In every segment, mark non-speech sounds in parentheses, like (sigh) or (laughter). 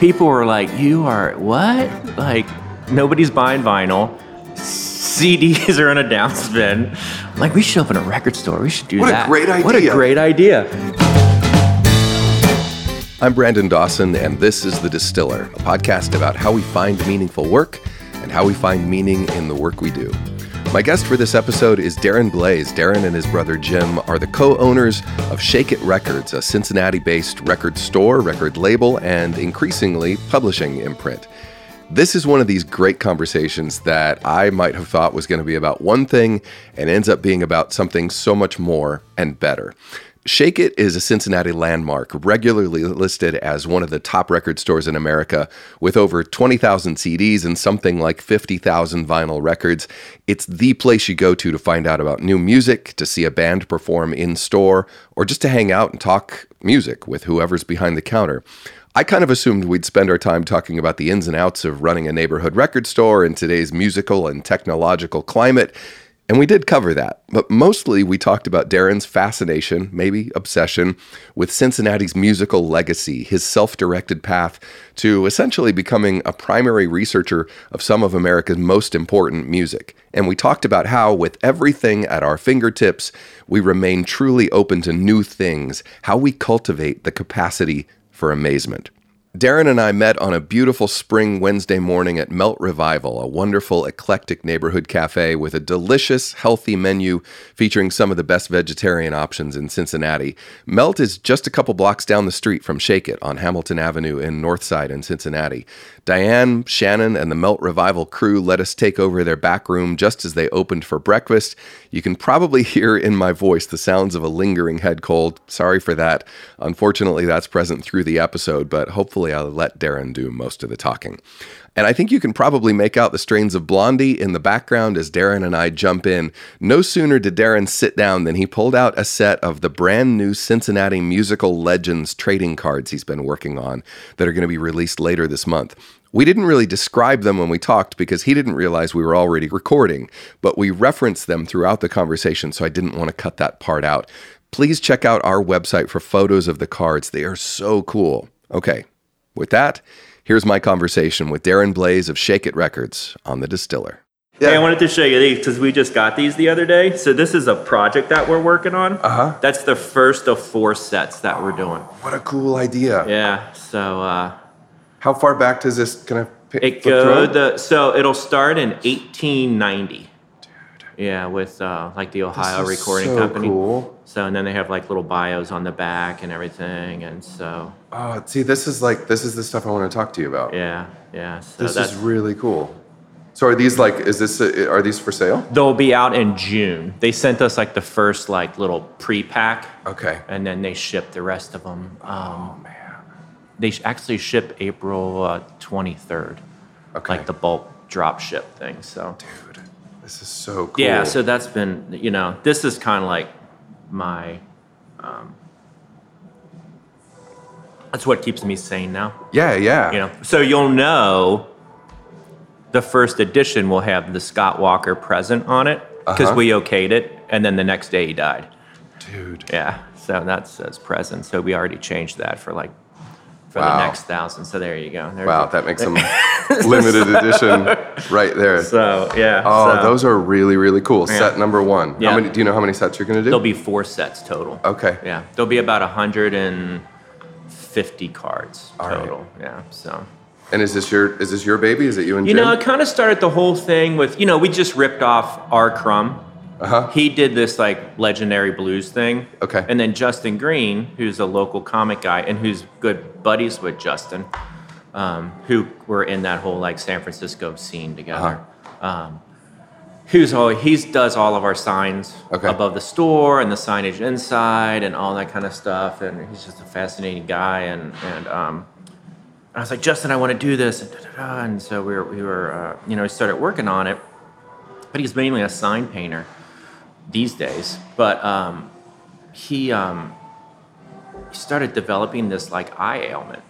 people were like, "You are what?" Like nobody's buying vinyl. CDs are in a downspin. Like we should open a record store. We should do that. What a that. great What a great idea. I'm Brandon Dawson, and this is The Distiller, a podcast about how we find meaningful work and how we find meaning in the work we do. My guest for this episode is Darren Blase. Darren and his brother Jim are the co owners of Shake It Records, a Cincinnati based record store, record label, and increasingly publishing imprint. This is one of these great conversations that I might have thought was going to be about one thing and ends up being about something so much more and better. Shake It is a Cincinnati landmark, regularly listed as one of the top record stores in America, with over 20,000 CDs and something like 50,000 vinyl records. It's the place you go to to find out about new music, to see a band perform in store, or just to hang out and talk music with whoever's behind the counter. I kind of assumed we'd spend our time talking about the ins and outs of running a neighborhood record store in today's musical and technological climate. And we did cover that, but mostly we talked about Darren's fascination, maybe obsession, with Cincinnati's musical legacy, his self directed path to essentially becoming a primary researcher of some of America's most important music. And we talked about how, with everything at our fingertips, we remain truly open to new things, how we cultivate the capacity for amazement. Darren and I met on a beautiful spring Wednesday morning at Melt Revival, a wonderful, eclectic neighborhood cafe with a delicious, healthy menu featuring some of the best vegetarian options in Cincinnati. Melt is just a couple blocks down the street from Shake It on Hamilton Avenue in Northside in Cincinnati. Diane, Shannon, and the Melt Revival crew let us take over their back room just as they opened for breakfast. You can probably (laughs) hear in my voice the sounds of a lingering head cold. Sorry for that. Unfortunately, that's present through the episode, but hopefully I'll let Darren do most of the talking. And I think you can probably make out the strains of Blondie in the background as Darren and I jump in. No sooner did Darren sit down than he pulled out a set of the brand new Cincinnati Musical Legends trading cards he's been working on that are going to be released later this month. We didn't really describe them when we talked because he didn't realize we were already recording, but we referenced them throughout the conversation, so I didn't want to cut that part out. Please check out our website for photos of the cards. They are so cool. Okay, with that, here's my conversation with Darren Blase of Shake It Records on The Distiller. Hey, I wanted to show you these because we just got these the other day. So this is a project that we're working on. Uh Uh-huh. That's the first of four sets that we're doing. What a cool idea. Yeah. So uh, How far back does this kind of it go the so it'll start in 1890. Dude. Yeah, with uh, like the Ohio is Recording so Company. cool. So and then they have like little bios on the back and everything, and so Oh, see, this is like this is the stuff I want to talk to you about. yeah, yeah. So This is really cool. So are these like is this uh, are these for sale? they'll be out in June. They sent us like the first like little pre-pack. Okay. and then they ship the rest of them. Um, Oh man. they actually ship April uh, 23rd, Okay. like the bulk drop ship thing. So Dude, this is so cool. yeah, so that's been you know this is kind of like my. Um, that's what keeps me sane now. yeah, yeah. You know, so you'll know. The first edition will have the Scott Walker present on it because Uh-huh. we okayed it, and then the next day he died. Dude. Yeah, so that says present. So we already changed that for like for Wow. the next thousand. So there you go. There's Wow, that makes them (laughs) limited edition (laughs) right there. So yeah. Oh, so those are really really cool. Yeah. Set number one. Yeah. How many? Do you know how many sets you're gonna do? There'll be four sets total. okay. Yeah, there'll be about a hundred and fifty cards All right. total. Yeah. So And is this your is this your baby? Is it you and you Jim? know, it kind of started the whole thing with you know we just ripped off R. Crumb. uh-huh. He did this like legendary blues thing. Okay. And then Justin Green, who's a local comic guy and who's good buddies with Justin, um, who were in that whole like San Francisco scene together. Uh-huh. Um, who's all he's does all of our signs Okay. above the store and the signage inside and all that kind of stuff. And he's just a fascinating guy. And and um, I was like, Justin, I want to do this. And, and so we were we were uh, you know we started working on it. But he's mainly a sign painter these days. But um, he um, he started developing this like eye ailment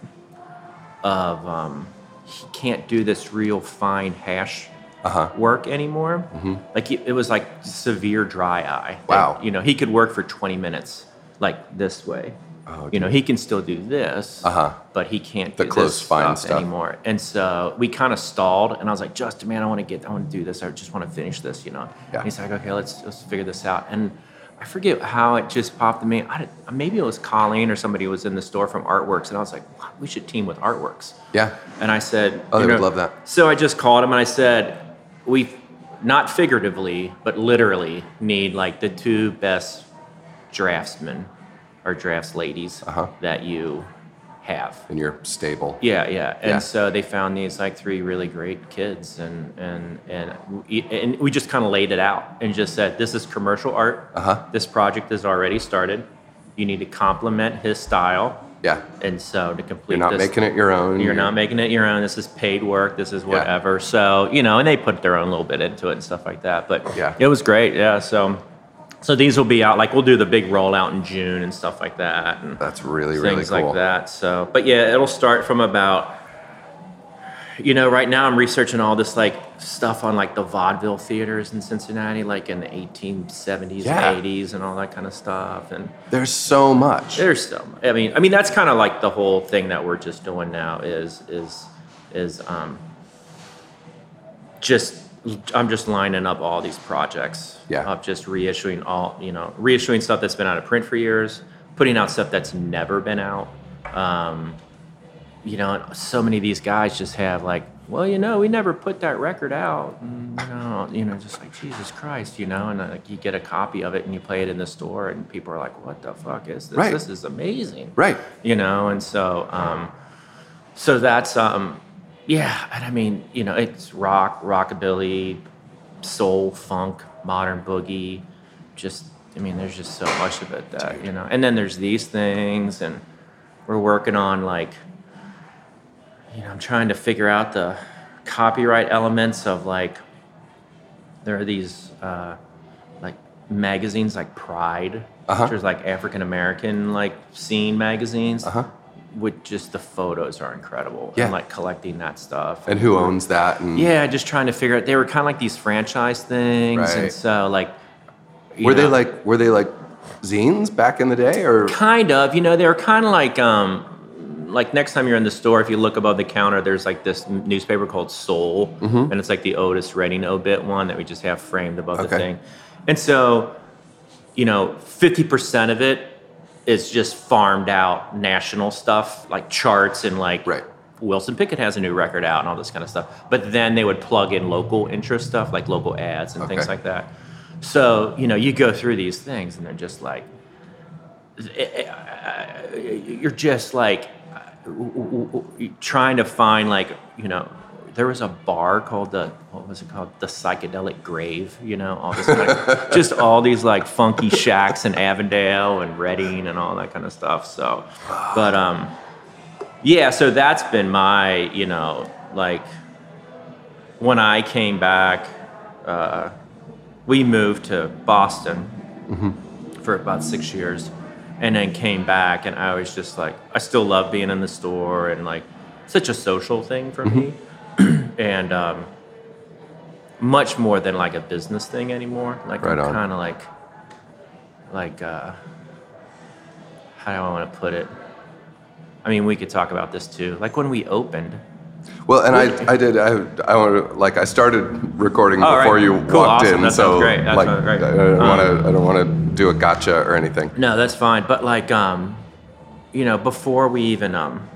of um, he can't do this real fine hash Uh-huh. work anymore. Like he, it was like severe dry eye. Wow. you know, he could work for 20 minutes like this way. Oh, you know, he can still do this, Uh-huh. but he can't The do close this fine stuff, stuff. anymore. And so we kind of stalled, and I was like, Justin, man, I want to get, I want to do this. I just want to finish this, you know. Yeah. And he's like, okay, let's let's figure this out. And I forget how it just popped to me. I maybe it was Colleen or somebody was in the store from Artworks, and I was like, wow, we should team with Artworks. Yeah. And I said, Oh, they would love that. So I just called him and I said, we, not figuratively, but literally, need like the two best draftsmen or drafts ladies Uh-huh. that you have. In your stable. Yeah, yeah. And Yeah. so they found these like three really great kids, and and and we, and we just kind of laid it out and just said, this is commercial art. Uh-huh. This project is already started. You need to complement his style, Yeah. and so to complete You're not this, making it your own. you're not making it your own. This is paid work. This is Yeah. whatever. So you know, and they put their own little bit into it and stuff like that. But Yeah. it was great. Yeah. So so these will be out. Like we'll do the big rollout in June and stuff like that. And That's really, really things cool. like that. So, but yeah, it'll start from about. You know, right now I'm researching all this like stuff on like the vaudeville theaters in Cincinnati, like in the 1870s, Yeah. 80s, and all that kind of stuff. And There's so much. there's some. I mean, I mean that's kind of like the whole thing that we're just doing now is is is um just I'm just lining up all these projects. Yeah. Of just reissuing all you know reissuing stuff that's been out of print for years, putting out stuff that's never been out. Um, you know, and so many of these guys just have like, well, you know, we never put that record out. And, you know, you know, just like Jesus Christ, you know, and uh, like you get a copy of it and you play it in the store, and people are like, what the fuck is this? Right. This is amazing Right. you know and so um so that's um yeah and i mean you know it's rock rockabilly soul funk modern boogie just i mean there's just so much of it that you know and then there's these things and we're working on like you know i'm trying to figure out the copyright elements of like there are these uh like magazines like pride Uh-huh. which is like african american like scene magazines Uh-huh. with just the photos are incredible Yeah. and like collecting that stuff And who owns that? And yeah just trying to figure out they were kind of like these franchise things Right. and so like were they like were they like zines back in the day or kind of you know they were kind of like um like next time you're in the store if you look above the counter there's like this newspaper called soul. Mm-hmm. and it's like the otis redding obit one that we just have framed above the thing. And so you know 50% of it is just farmed out national stuff like charts and like Right. wilson pickett has a new record out and all this kind of stuff. But then they would plug in local interest stuff like local ads and things like that. So you know you go through these things and they're just like eh, eh, eh, you're just like trying to find like you know there was a bar called the what was it called? The psychedelic grave you know all this kind of, (laughs) just all these like funky shacks in avondale and reading and all that kind of stuff so but um yeah so that's been my you know like when i came back uh, we moved to boston for about six years and then came back and i was just like i still love being in the store and like such a social thing for me. (clears throat) And um, much more than like a business thing anymore. Like Right i'm kind of like like uh, how do i want to put it? I mean we could talk about this too. Like when we opened well and I I did I I want to like I started recording Oh, right. before you Cool, walked awesome. in That so great. That like great. I don't Um, want to I don't want to do a gotcha or anything No, that's fine. But like, um, you know, before we even, um,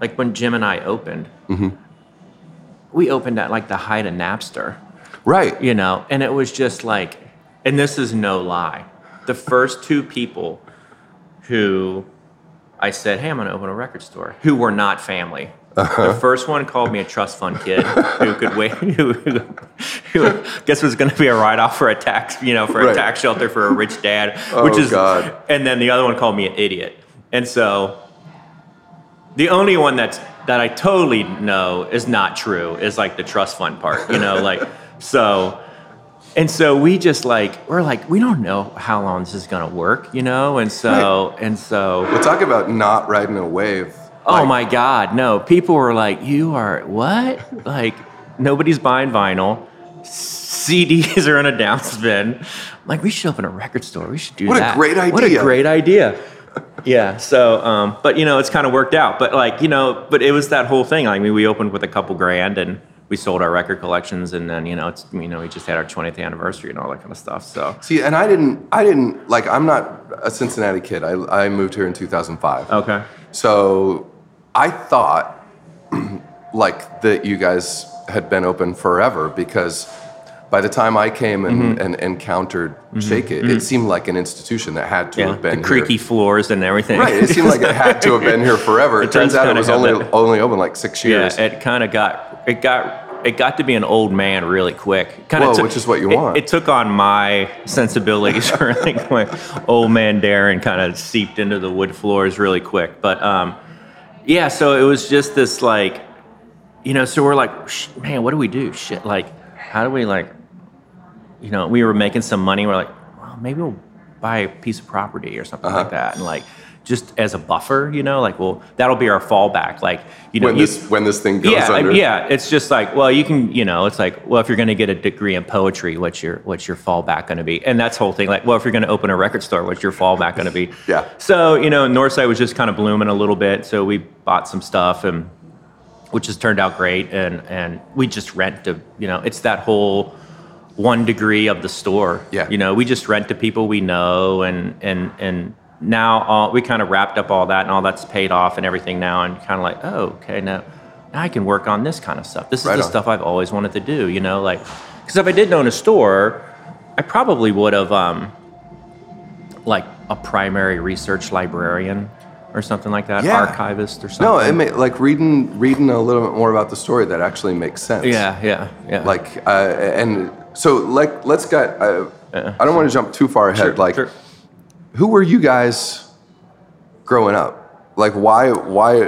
like when Jim and I opened, we opened at like the height of Napster, right you know, and it was just like, and this is no lie, the first two people who I said, hey, I'm gonna open a record store, who were not family. Uh-huh. The first one called me a trust fund kid who could wait, who, (laughs) who, who guess was going to be a write off for a tax, you know, for Right. a tax shelter for a rich dad, Oh, which is, God. and then the other one called me an idiot. And so the only one that's that I totally know is not true is like the trust fund part, you know, like (laughs) so. And so we just like we're like we don't know how long this is gonna work, you know, and so and so. Well, talk about not riding a wave. Oh Like, my God, no! People were like, "You are what?" Like nobody's buying vinyl. CDs are in a downspin. I'm like we should open a record store. We should do that. What a great idea. What a great idea. yeah. So, um, but you know, it's kind of worked out. But like, you know, but it was that whole thing. I mean, we opened with a couple grand and we sold our record collections, and then you know, it's you know, we just had our 20th anniversary and all that kind of stuff. So, See, and I didn't, I didn't like. I'm not a Cincinnati kid. I, I moved here in 2005. okay. So I thought (clears throat) like that you guys had been open forever because by the time I came and, Mm-hmm. and encountered Shake It, it seemed like an institution that had to Yeah, have been the creaky here. floors and everything. Right, it seemed like it had to have been here forever. (laughs) It, It turns out it was only that- only open like six Yeah, years. it kind of got it got it got to be an old man really quick. Kind of which is what you want. It, took on my sensibilities. think my old man Darren kind of seeped into the wood floors really quick. But um, yeah, so it was just this like, you know, so we're like, man, what do we do? Shit, like, how do we like, you know, we were making some money. We're like, well, maybe we'll buy a piece of property or something Uh-huh. like that, and like. Just as a buffer, you know, like, well, that'll be our fallback. Like, you know, when you- this when this thing goes yeah, under. yeah. It's just like, well, you can, you know, it's like, well, if you're going to get a degree in poetry, what's your what's your fallback going to be? And that's whole thing. Like, well, if you're going to open a record store, what's your fallback going to be? (laughs) Yeah. So you know, Northside was just kind of blooming a little bit, so we bought some stuff and which has turned out great, and and we just rent to, you know, it's that whole one degree of the store. Yeah. You know, we just rent to people we know, and and and now all, we kind of wrapped up all that, and all that's paid off and everything now, and kind of like, oh, okay, now now I can work on this kind of stuff. This is Right the on. stuff I've always wanted to do. You know, like because if I didn't own a store, I probably would have um like a primary research librarian or something like that, Yeah. archivist or something. No, it may, like reading reading a little bit more about the story that actually makes sense. yeah, yeah, yeah. Like uh, and so like let's get. Uh, I don't want to jump too far ahead. Sure, like, sure. Who were you guys growing up? Like, why why?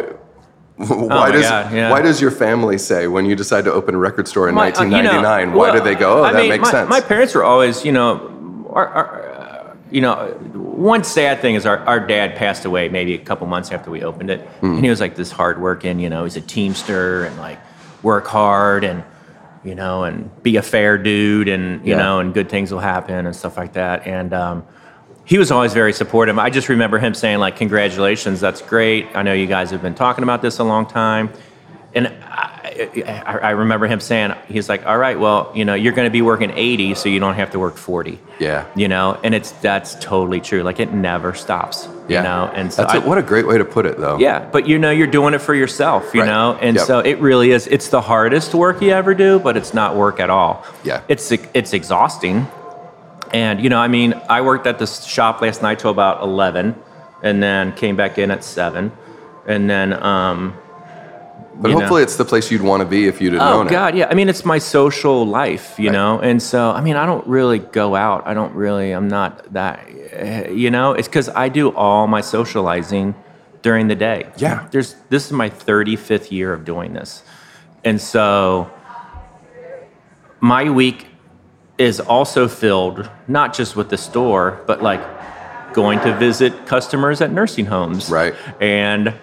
Why Oh does God, yeah. why does your family say when you decide to open a record store in My- uh, you know, 1999? why well, do they go? Oh, I that mean, makes my, sense. My parents were always, you know, our, our, uh, you know, one sad thing is our, our dad passed away maybe a couple months after we opened it, Hmm. and he was like this hardworking, you know, he's a teamster and like work hard and you know, and be a fair dude, and you Yeah. know, and good things will happen and stuff like that, and. um he was always very supportive. I just remember him saying, like, congratulations, that's great. I know you guys have been talking about this a long time. And I, I, remember him saying, he's like, all right, well, you know, you're going to be working 80, so you don't have to work 40. Yeah. You know, and it's that's totally true. Like, it never stops. yeah. You know, and so That's I, a, what a great way to put it, though. yeah, but you know, you're doing it for yourself, you Right. know, and Yep. so it really is. It's the hardest work you ever do, but it's not work at all. Yeah. it's it's exhausting, and you know, I mean, I worked at this shop last night till about eleven, and then came back in at seven, and then um, But you know. hopefully, it's the place you'd want to be if you'd have Oh known it. God, yeah. I mean, it's my social life, you Right. know, and so I mean, I don't really go out. I don't really. I'm not that. You know, it's because I do all my socializing during the day. Yeah. There's. This is my 35th year of doing this, and so my week is also filled not just with the store, but like going to visit customers at nursing homes, Right. and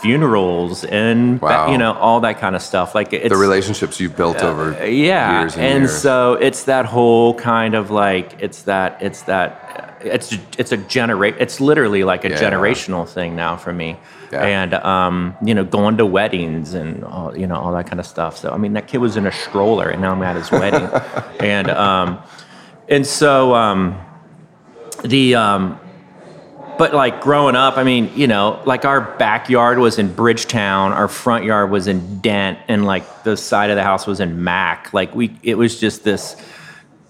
funerals and Wow. you know all that kind of stuff. Like it's The relationships you've built over uh, yeah years and, and years. so it's that whole kind of like it's that it's that it's it's a generate it's literally like a Yeah. generational thing now for me Yeah. and um you know going to weddings and all, you know all that kind of stuff so i mean that kid was in a stroller and now i'm at his wedding (laughs) and um and so um the um but like growing up, I mean, you know, like our backyard was in Bridgetown, our front yard was in Dent, and like the side of the house was in Mack. Like we, it was just this.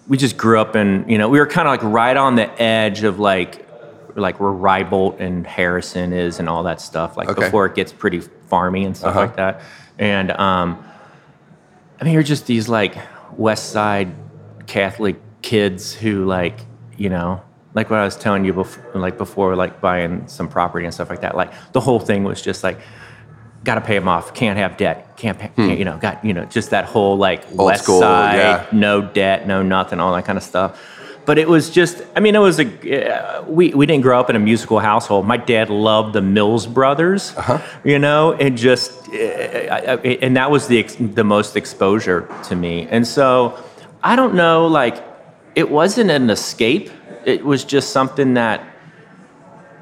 We just grew up in, you know, we were kind of like right on the edge of like, like where Rybolt and Harrison is and all that stuff. Like Okay. before it gets pretty farmy and stuff Uh-huh. like that. And um, I mean, you're just these like West Side Catholic kids who like, you know, like what I was telling you before, like before, like buying some property and stuff like that. Like the whole thing was just like, got to pay them off. Can't have debt. Can't, pay, can't you know, got you know, just that whole like West Hmm. school, Side, yeah. no debt, no nothing, all that kind of stuff. But it was just, I mean, it was a, uh, we, we didn't grow up in a musical household. My dad loved the Mills Brothers, Uh-huh. you know, and just, uh, I- I- and that was the, ex- the most exposure to me. And so I don't know, like, it wasn't an escape. It was just something that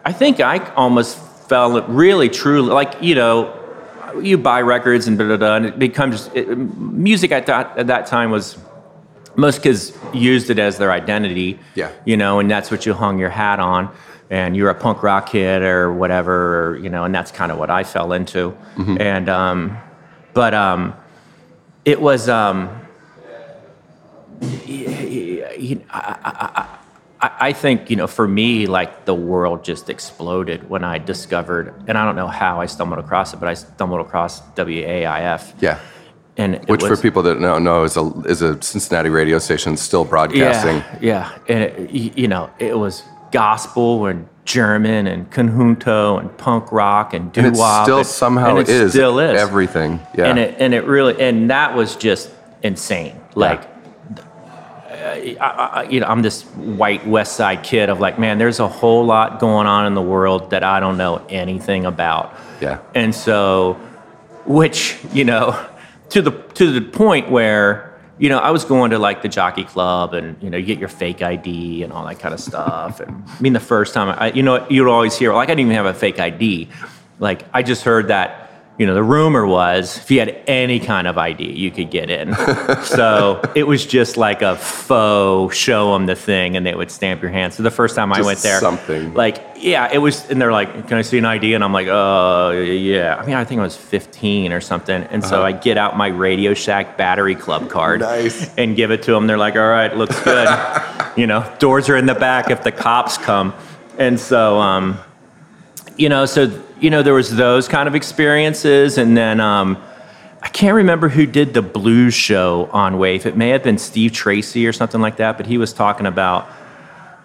I think I almost fell really truly like you know you buy records and da da da and it becomes it, music at that at that time was most kids used it as their identity Yeah. you know and that's what you hung your hat on and you're a punk rock kid or whatever or, you know and that's kind of what I fell into and um but um it was um you I, I, I I think you know for me like the world just exploded when I discovered and I don't know how I stumbled across it but I stumbled across WAIF Yeah. And Which, was, for people that don't know, is a is a Cincinnati radio station still broadcasting. yeah yeah and it, you know it was gospel and German and conjunto and punk rock and doo wop. it still somehow and it is, still is everything. Yeah. and it and it really and that was just insane. Like, I, I, you know, I'm this white West Side kid of like, man, there's a whole lot going on in the world that I don't know anything about. Yeah. And so, which you know, to the to the point where you know I was going to like the jockey club and you know you get your fake ID and all that kind of stuff. And I mean, the first time I, you know, you'd always hear like I didn't even have a fake ID. Like I just heard that. You know, the rumor was if you had any kind of ID, you could get in. (laughs) so it was just like a faux show them the thing and they would stamp your hand. So the first time I went there, something. like yeah it was and they're like can i see an id and i'm like oh yeah i mean i think i was 15 or something and so i get out my radio shack battery club card Uh-huh. Nice. and give it to them they're like all right looks good (laughs) you know doors are in the back if the cops come and so um you know so you know there was those kind of experiences and then um I can't remember who did the blues show on Wave. It may have been Steve Tracy or something like that, but he was talking about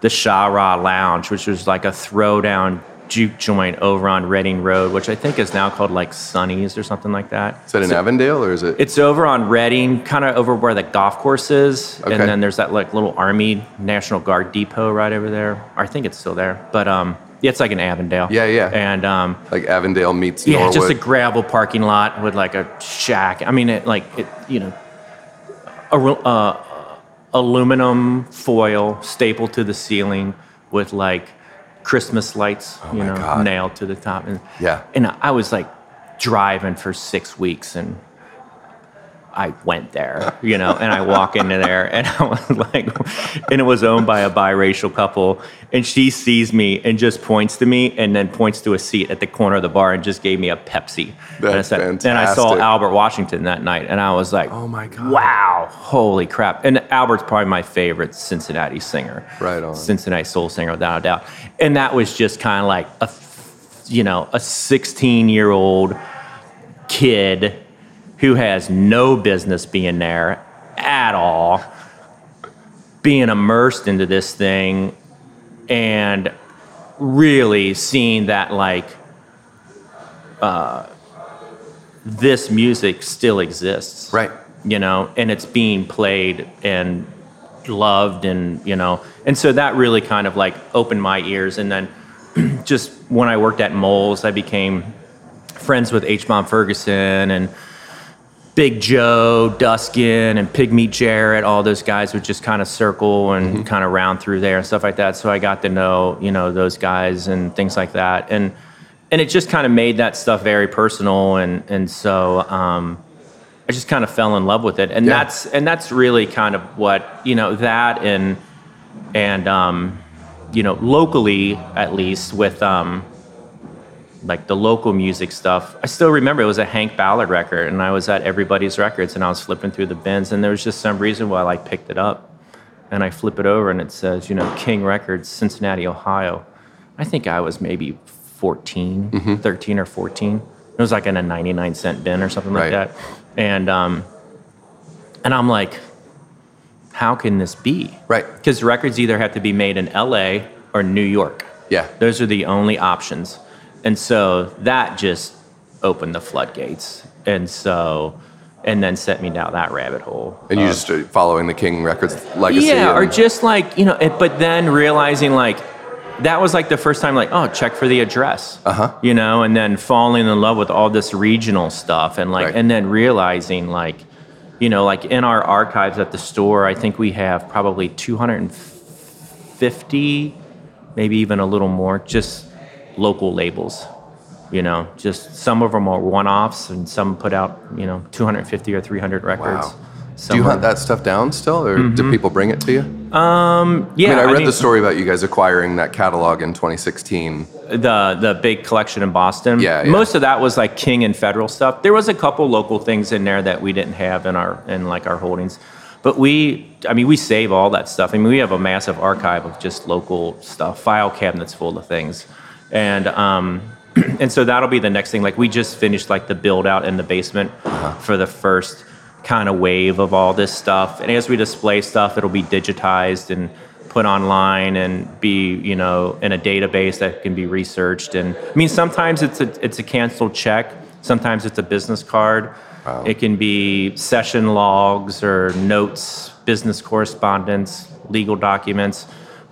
the Shah Ra Lounge, which was like a throwdown juke joint over on Reading Road, which I think is now called like Sunny's or something like that. is that in Avondale or is it? It's over on Reading, kind of over where the golf course is, Okay. and then there's that like little Army National Guard depot right over there. I think it's still there, but um, it's like in Avondale. Yeah, yeah. And um, like Avondale meets yeah, Norwood. just a gravel parking lot with like a shack. I mean, it like it, you know, a, uh, aluminum foil stapled to the ceiling with like Christmas lights, you Oh my know, God. nailed to the top. And Yeah. and I was like driving for six weeks and. I went there, you know, and I walk into there, and I was (laughs) like, and it was owned by a biracial couple, and she sees me and just points to me, and then points to a seat at the corner of the bar, and just gave me a Pepsi. and I That's said, Then I saw. Albert Washington that night, and I was like, Oh my God. wow, holy crap! And Albert's probably my favorite Cincinnati singer, Right on. Cincinnati soul singer without a doubt, and that was just kind of like a, you know, a 16 year old kid who has no business being there at all, being immersed into this thing and really seeing that like uh, this music still exists. Right. you know and it's being played and loved and you know and so that really kind of like opened my ears. And then (clears throat) just when i worked at moles i became friends with h. Bomb ferguson and Big Joe, Duskin, and Pigmeat Jarrett, all those guys would just kind of circle and kind of round through there and stuff like that. So I got to know, you know, those guys and things like that. And and it just kind of made that stuff very personal and and so um, I just kind of fell in love with it. And Yeah. that's and that's really kind of what, you know, that and and um, you know, locally at least with um like the local music stuff. I still remember it was a Hank Ballard record, and I was at Everybody's Records, and I was flipping through the bins, and there was just some reason why I like picked it up, and I flip it over, and it says, you know, King Records, Cincinnati, Ohio. I think I was maybe 14, 13 or 14. It was like in a 99 cent bin or something like that, and um, and I'm like, how can this be? Right. Because records either have to be made in L.A. or New York. Yeah. Those are the only options. And so that just opened the floodgates. And so, and then set me down that rabbit hole. And you just started following the King Records legacy. Yeah, or just like, you know, it, but then realizing like, that was like the first time, like, oh, check for the address. Uh-huh. You know, and then falling in love with all this regional stuff and like, Right. and then realizing like, you know, like in our archives at the store, I think we have probably 250, maybe even a little more, just local labels. You know, just some of them are one-offs, and some put out you know 250 or 300 records. Wow. Do you hunt that stuff down still, or do mm-hmm. people bring it to you? Um, yeah, I mean, I read mean, the story about you guys acquiring that catalog in 2016. the the big collection in Boston. Yeah, yeah. Most of that was like King and Federal stuff. There was a couple local things in there that we didn't have in our in like our holdings. But we, I mean, we save all that stuff. I mean, we have a massive archive of just local stuff, file cabinets full of things, and um, (clears throat) and so that'll be the next thing. Like we just finished like the build out in the basement for the first kind of wave of all this stuff. And as we display stuff, it'll be digitized and put online and be you know in a database that can be researched. And I mean, sometimes it's a it's a canceled check. Sometimes it's a business card. It can be session logs or notes, business correspondence, legal documents.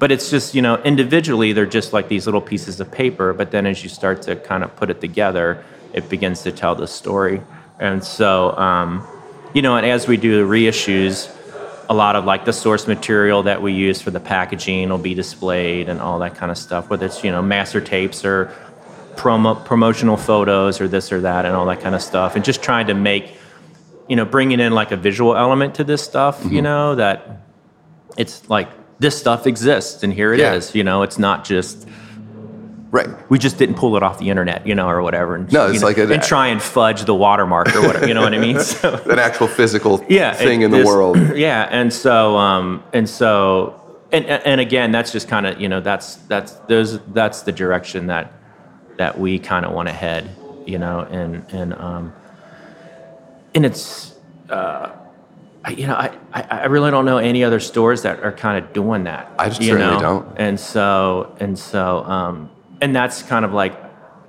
But it's just, you know, individually, they're just like these little pieces of paper. But then as you start to kind of put it together, it begins to tell the story. And so, um, you know, and as we do the reissues, a lot of like the source material that we use for the packaging will be displayed and all that kind of stuff, whether it's, you know, master tapes or promo, promotional photos or this or that and all that kind of stuff. And just trying to make, you know, bringing in like a visual element to this stuff, you know, that it's like this stuff exists and here it is. Yeah. You know, it's not just Right. we just didn't pull it off the internet, you know, or whatever. And, No, it's know, like a- and try and fudge the watermark or whatever. You know what I mean? (laughs) So, (laughs) An actual physical (laughs) yeah, thing in the world. (clears throat) Yeah, and so um, and so and and again, that's just kind of you know that's that's those that's the direction that that we kind of want to head, you know, and and um, and it's uh, I- you know I, I I really don't know any other stores that are kind of doing that. I just you certainly know? don't. And so and so um, and that's kind of like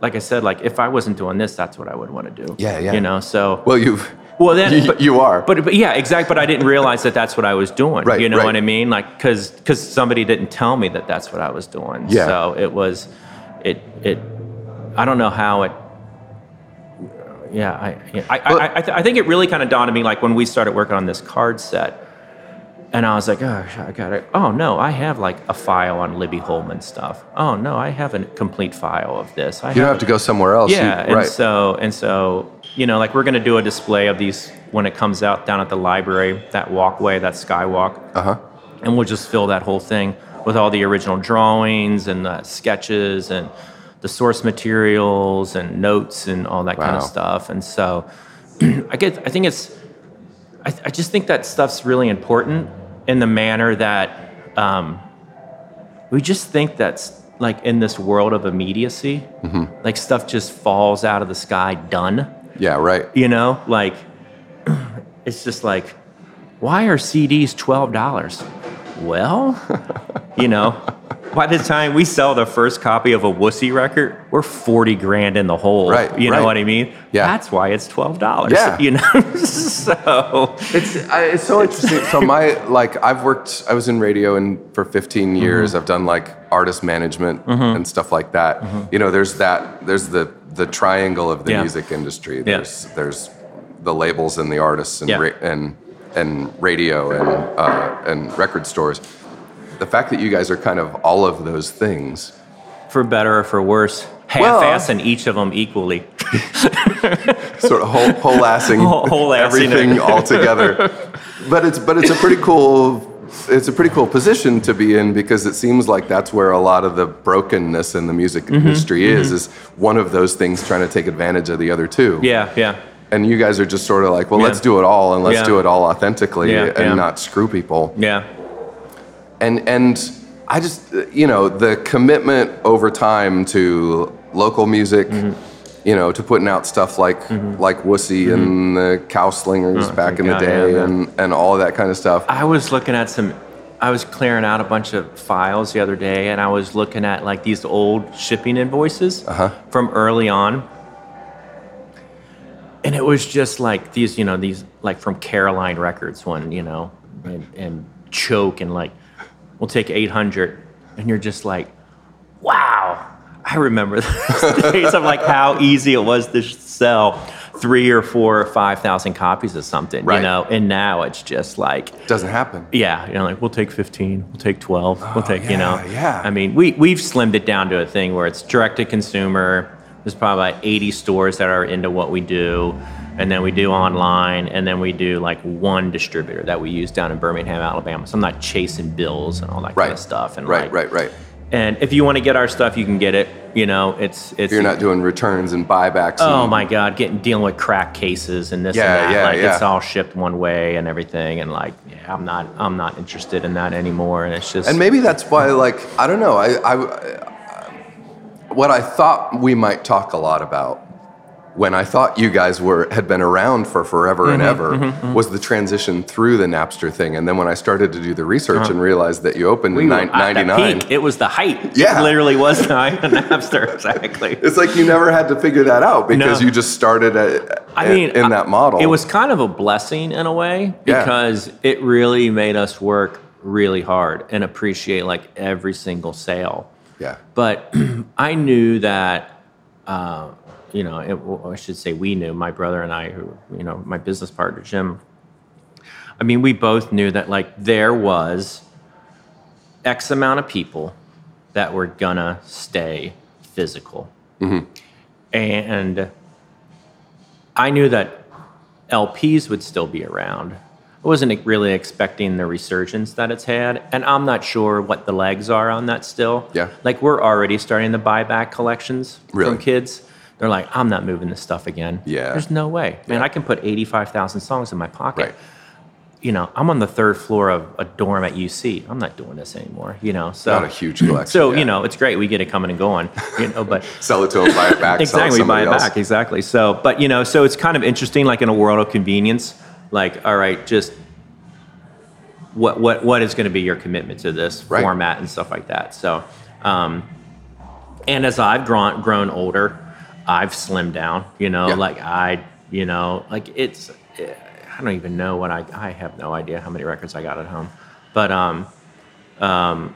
like I said, like if I wasn't doing this, that's what I would want to do. Yeah, yeah. You know, so Well, you've. well, then you, but, you are. But, but yeah, exactly. But I didn't realize that that's what I was doing. Right, You know right. what I mean? Like, cause, cause somebody didn't tell me that that's what I was doing. Yeah. So it was, it, it. I don't know how it. Yeah, I, yeah, I, Well- I, I, th- I think it really kind of dawned on me like when we started working on this card set, and I was like, oh, I got it. Oh no, I have like a file on Libby Holman stuff. Oh no, I have a complete file of this. I you don't have to go somewhere else. You- yeah, and right. so and so, you know, like we're gonna do a display of these when it comes out down at the library, that walkway, that skywalk, uh huh. and we'll just fill that whole thing with all the original drawings and the sketches and the source materials and notes and all that kind of stuff. And so, (clears throat) I get, I think it's, I, I just think that stuff's really important in the manner that um, we just think that's like in this world of immediacy, like stuff just falls out of the sky done. Yeah. Right. You know, like (clears throat) it's just like, why are CDs twelve dollars? Well, (laughs) you know, by the time we sell the first copy of a Wussy record, we're forty grand in the hole. Right, You right. know what I mean? Yeah. That's why it's twelve dollars. Yeah. You know, (laughs) so It's I, it's so interesting. (laughs) So my like I've worked. I was in radio and for 15 years. Mm-hmm. I've done like artist management and stuff like that. You know, there's that. There's the the triangle of the Mm-hmm. Yeah. music industry. Yeah. There's there's the labels and the artists and Yeah. ra- and and radio and uh, and record stores. The fact that you guys are kind of all of those things. for better or for worse, half-ass in each of them equally. (laughs) sort of whole whole assing Whole- everything all together. But it's but it's a pretty cool it's a pretty cool position to be in because it seems like that's where a lot of the brokenness in the music Mm-hmm. industry is is one of those things trying to take advantage of the other two. Yeah, yeah, And you guys are just sort of like, well, Yeah. let's do it all and let's Yeah. do it all authentically Yeah, and not screw people. yeah. And and I just you know the commitment over time to local music, Mm-hmm. you know, to putting out stuff like like Wussy and the Cow Slingers back in the God, yeah, day yeah. and and all that kind of stuff. I was looking at some. I was clearing out a bunch of files the other day, and I was looking at like these old shipping invoices Uh-huh. from early on, and it was just like these, you know, these like from Caroline Records one, you know, and, and choke and like, we'll take eight hundred, and you're just like, wow. I remember (laughs) those days of like how easy it was to sell three or four or five thousand copies of something, Right. you know. And now it's just like, Doesn't happen. yeah, you know, like we'll take fifteen, we'll take twelve, we'll oh, take, you know. Oh, yeah, yeah. I mean, we we've slimmed it down to a thing where it's direct to consumer. There's probably about 80 stores that are into what we do, and then we do online, and then we do like one distributor that we use down in Birmingham, Alabama. So I'm not chasing bills and all that Right. kind of stuff. And Right, like, right, right. And if you want to get our stuff, you can get it. You know, it's it's. You're not doing returns and buybacks. Oh and- my God, getting dealing with crack cases and this Yeah, and that. yeah, like it's all shipped one way and everything, and like, yeah, I'm not, I'm not interested in that anymore. And it's just, And maybe that's why, like, I don't know. I, I, what I thought we might talk a lot about when I thought you guys were had been around for forever and Mm-hmm, ever was the transition through the Napster thing. And then when I started to do the research and realized that you opened Uh-huh. we nine- the 99, peak. It was the height. Yeah. It literally was the height of Napster. (laughs) Exactly. it's like you never had to figure that out because No. you just started at, I mean, in that model. It was kind of a blessing in a way Yeah. because it really made us work really hard and appreciate like every single sale. yeah, But (clears throat) I knew that, uh, you know, it, I should say we knew, my brother and I, who, you know, my business partner, Jim. I mean, we both knew that like there was X amount of people that were gonna stay physical. Mm-hmm. And I knew that LPs would still be around. I wasn't really expecting the resurgence that it's had, and I'm not sure what the legs are on that still. Yeah. Like we're already starting to buy back collections Really? from kids. They're like, I'm not moving this stuff again. Yeah. There's no way. Man, I can put 85,000 songs in my pocket. Right. You know, I'm on the third floor of a dorm at UC. I'm not doing this anymore, you know. So not a huge collection. (clears throat) so, yeah. you know, it's great. We get it coming and going, you know, but (laughs) sell it to them, buy it back. (laughs) exactly we buy it else. back exactly so but you know so it's kind of interesting like in a world of convenience like all right just what what what is going to be your commitment to this Right. format and stuff like that so um and as i've grown grown older i've slimmed down you know Yeah. like i you know like it's i don't even know what i i have no idea how many records i got at home but um um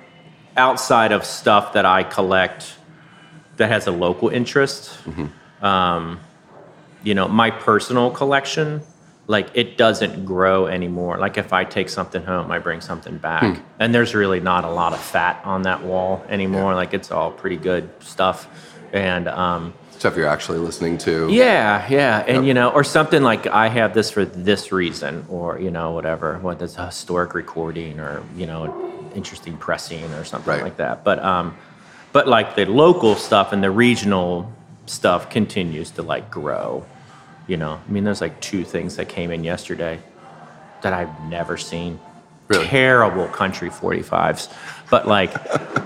outside of stuff that i collect that has a local interest. Um, you know, my personal collection, like it doesn't grow anymore. Like if I take something home, I bring something back, and there's really not a lot of fat on that wall anymore. Like it's all pretty good stuff, and um, Stuff you're actually listening to. yeah, yeah, and Yep. you know, or something like I have this for this reason, or you know, whatever, what that's a historic recording, or you know, interesting pressing, or something Right. like that. But um, but like the local stuff and the regional stuff continues to like grow. You know, I mean, there's like two things that came in yesterday that I've never seen. Really? Terrible country 45s, but like,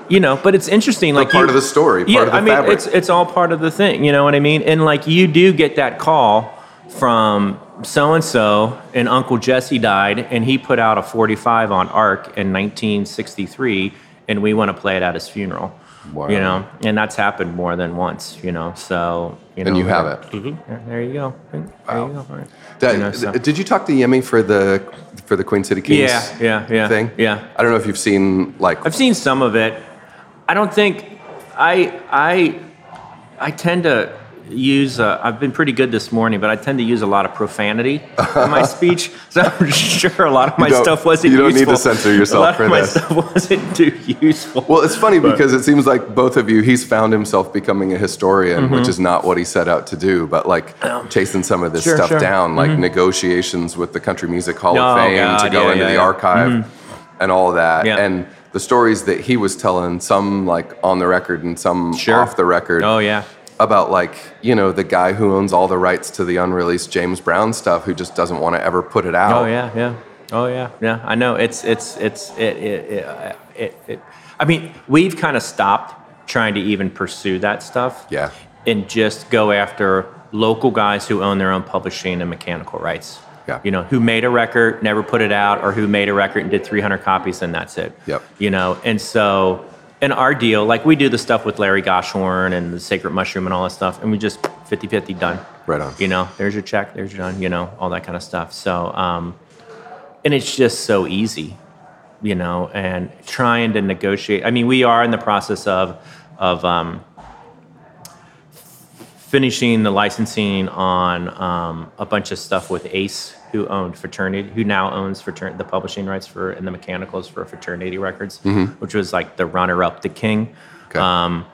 you know, but it's interesting. Like part you- of the story, part yeah, of the I mean, fabric. it's it's all part of the thing. You know what I mean? And like, you do get that call from so and so, and Uncle Jesse died, and he put out a 45 on ARC in 1963, and we want to play it at his funeral. Wow. You know, and that's happened more than once. You know, so you know, And you have it. Mhm. There you go. There Wow. you go. All right. That- You know, so- Did you talk to Yemi for the for the Queen City Kings? Yeah, yeah, yeah, Thing. yeah. I don't know if you've seen like. I've seen some of it. I don't think I I I tend to use. Uh, I've been pretty good this morning, but I tend to use a lot of profanity in my (laughs) speech. So I'm sure a lot of my stuff wasn't. Useful. You don't need to censor yourself A lot for of my this. stuff wasn't too useful. Well, it's funny because it seems like both of you, he's found himself becoming a historian, which is not what he set out to do, but like chasing some of this Mm-hmm. Sure, stuff sure. Mm-hmm. down, like negotiations with the Country Music Hall Oh, of Fame God, to go yeah, into yeah, the yeah. archive and all that. And the stories that he was telling, some like on the record and some Sure. off the record. Oh yeah. about like you know the guy who owns all the rights to the unreleased James Brown stuff who just doesn't want to ever put it out. Oh yeah, yeah. Oh yeah, yeah. I know. It's it's it's it it it. it, it I mean, we've kind of stopped trying to even pursue that stuff. Yeah. And just go after local guys who own their own publishing and mechanical rights. Yeah. You know, who made a record, never put it out, or who made a record and did 300 copies, and that's it. Yep. You know, and so in our deal, like we do the stuff with Larry Goshorn and the Sacred Mushroom and all that stuff, and we just 50 50 done. Right on. You know, there's your check, there's your done, you know, all that kind of stuff. So, um, and it's just so easy, you know, and trying to negotiate. I mean, we are in the process of, of, um, finishing the licensing on um, a bunch of stuff with Ace, who owned Fraternity, who now owns Fraternity, the publishing rights for and the mechanicals for Fraternity Records, which was like the runner-up to King. Okay. Um,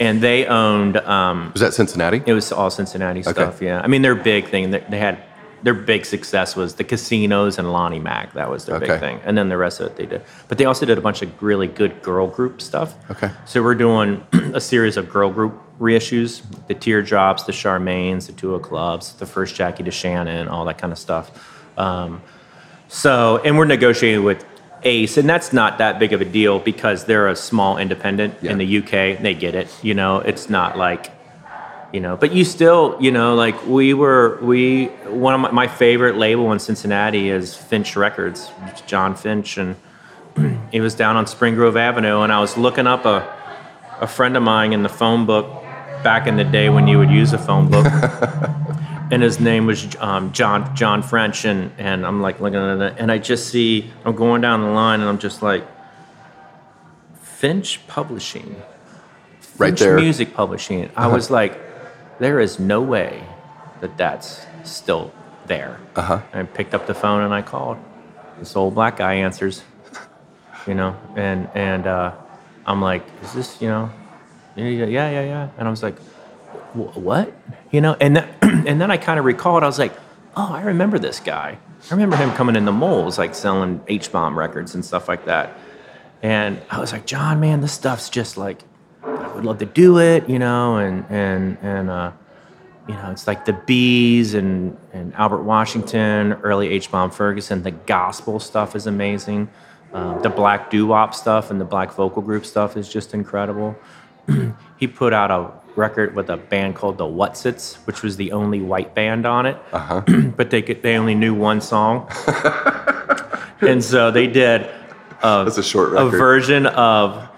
and they owned. Um, Was that Cincinnati? it was all Cincinnati stuff. Yeah, I mean their big thing. They, they had their big success was the casinos and Lonnie Mack. That was their Okay. big thing, and then the rest of it they did. But they also did a bunch of really good girl group stuff. Okay. So we're doing (clears throat) a series of girl group reissues: the Teardrops, the Charmaines, the Duo Clubs, the first Jackie DeShannon, all that kind of stuff. Um, so, and we're negotiating with Ace, and that's not that big of a deal because they're a small independent Yeah. in the UK. They get it. You know, it's not like, you know, but you still, you know, like we were, we, one of my, my favorite label in Cincinnati is Finch Records, John Finch. And he was down on Spring Grove Avenue, and I was looking up a, a friend of mine in the phone book back in the day when you would use a phone book (laughs) and his name was um, John John French, and and I'm like looking at it, and I just see I'm going down the line, and I'm just like Finch Publishing, right Finch there. Music Publishing. I was like, there is no way that that's still there. Uh-huh. I picked up the phone and I called. This old black guy answers, you know, and and uh, I'm like, is this you know, yeah yeah yeah yeah, and I was like, what you know and then, (clears throat) and then i kind of recalled i was like oh i remember this guy i remember him coming in the Mole's like selling h-bomb records and stuff like that and i was like john man this stuff's just like i would love to do it you know and and and uh you know it's like the bees and and albert washington early h-bomb ferguson the gospel stuff is amazing. Um, the black doo-wop stuff and the black vocal group stuff is just incredible. (clears throat) He put out a record with a band called the Whatsits, which was the only white band on it. Uh-huh. (clears throat) but they could, they only knew one song, (laughs) and so they did a, That's a short a version of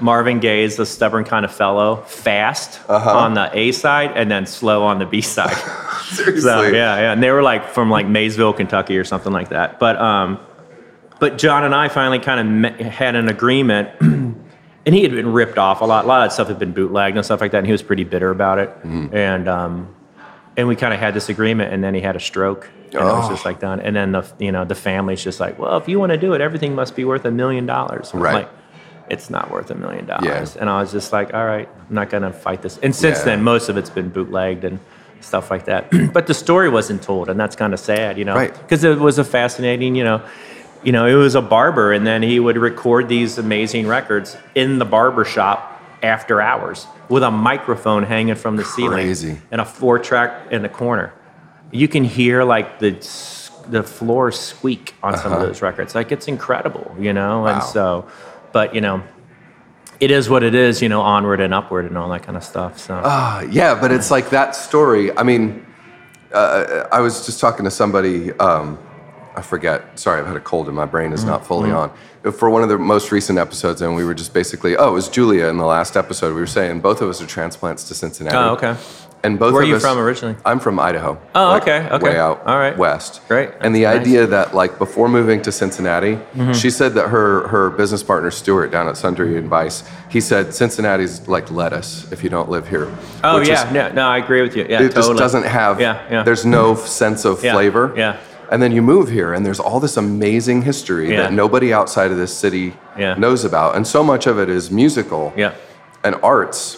Marvin Gaye's "The Stubborn Kind of Fellow" fast Uh-huh. on the A side, and then slow on the B side. (laughs) Seriously. So yeah, yeah, and they were like from like Maysville, Kentucky, or something like that. But um, but John and I finally kind of had an agreement, (clears throat) and he had been ripped off a lot. A lot of that stuff had been bootlegged and stuff like that, and he was pretty bitter about it. Mm-hmm. And um, and we kind of had this agreement, and then he had a stroke, and it was Oh. just like done. And then the you know the family's just like, well, if you want to do it, everything must be worth a million dollars. Right. Like, it's not worth a million dollars. And I was just like, all right, I'm not gonna fight this. And since Yeah. then, most of it's been bootlegged and stuff like that. (clears throat) but the story wasn't told, and that's kind of sad, you know, Right. because it was a fascinating, you know, you know, it was a barber, and then he would record these amazing records in the barber shop after hours with a microphone hanging from the ceiling Crazy. and a four track in the corner. You can hear like the the floor squeak on some of those records. Like it's incredible, you know. And Uh-huh. So, but you know, it is what it is, you know, onward and upward and all that kind of stuff. So Ah, yeah, but it's like that story. I mean, uh, I was just talking to somebody. Um, I forget. Sorry, I've had a cold and my brain is not fully Mm-hmm. on. For one of the most recent episodes, and we were just basically, oh, it was Julia in the last episode. We were saying both of us are transplants to Cincinnati. Oh, okay. And both Where are you us- from originally? I'm from Idaho. Oh, like, okay, okay. Way out All right. west. Great. And the nice. Mm-hmm. idea that like before moving to Cincinnati, she said that her her business partner Stuart down at Sundry and Vice, he said Cincinnati's like lettuce if you don't live here. Oh yeah, is- no, no, I agree with you. Yeah, it totally. just doesn't have Yeah, yeah. there's no sense of Yeah, flavor yeah. and then you move here and there's all this amazing history Yeah. that nobody outside of this city Yeah. knows about and so much of it is musical Yeah. and arts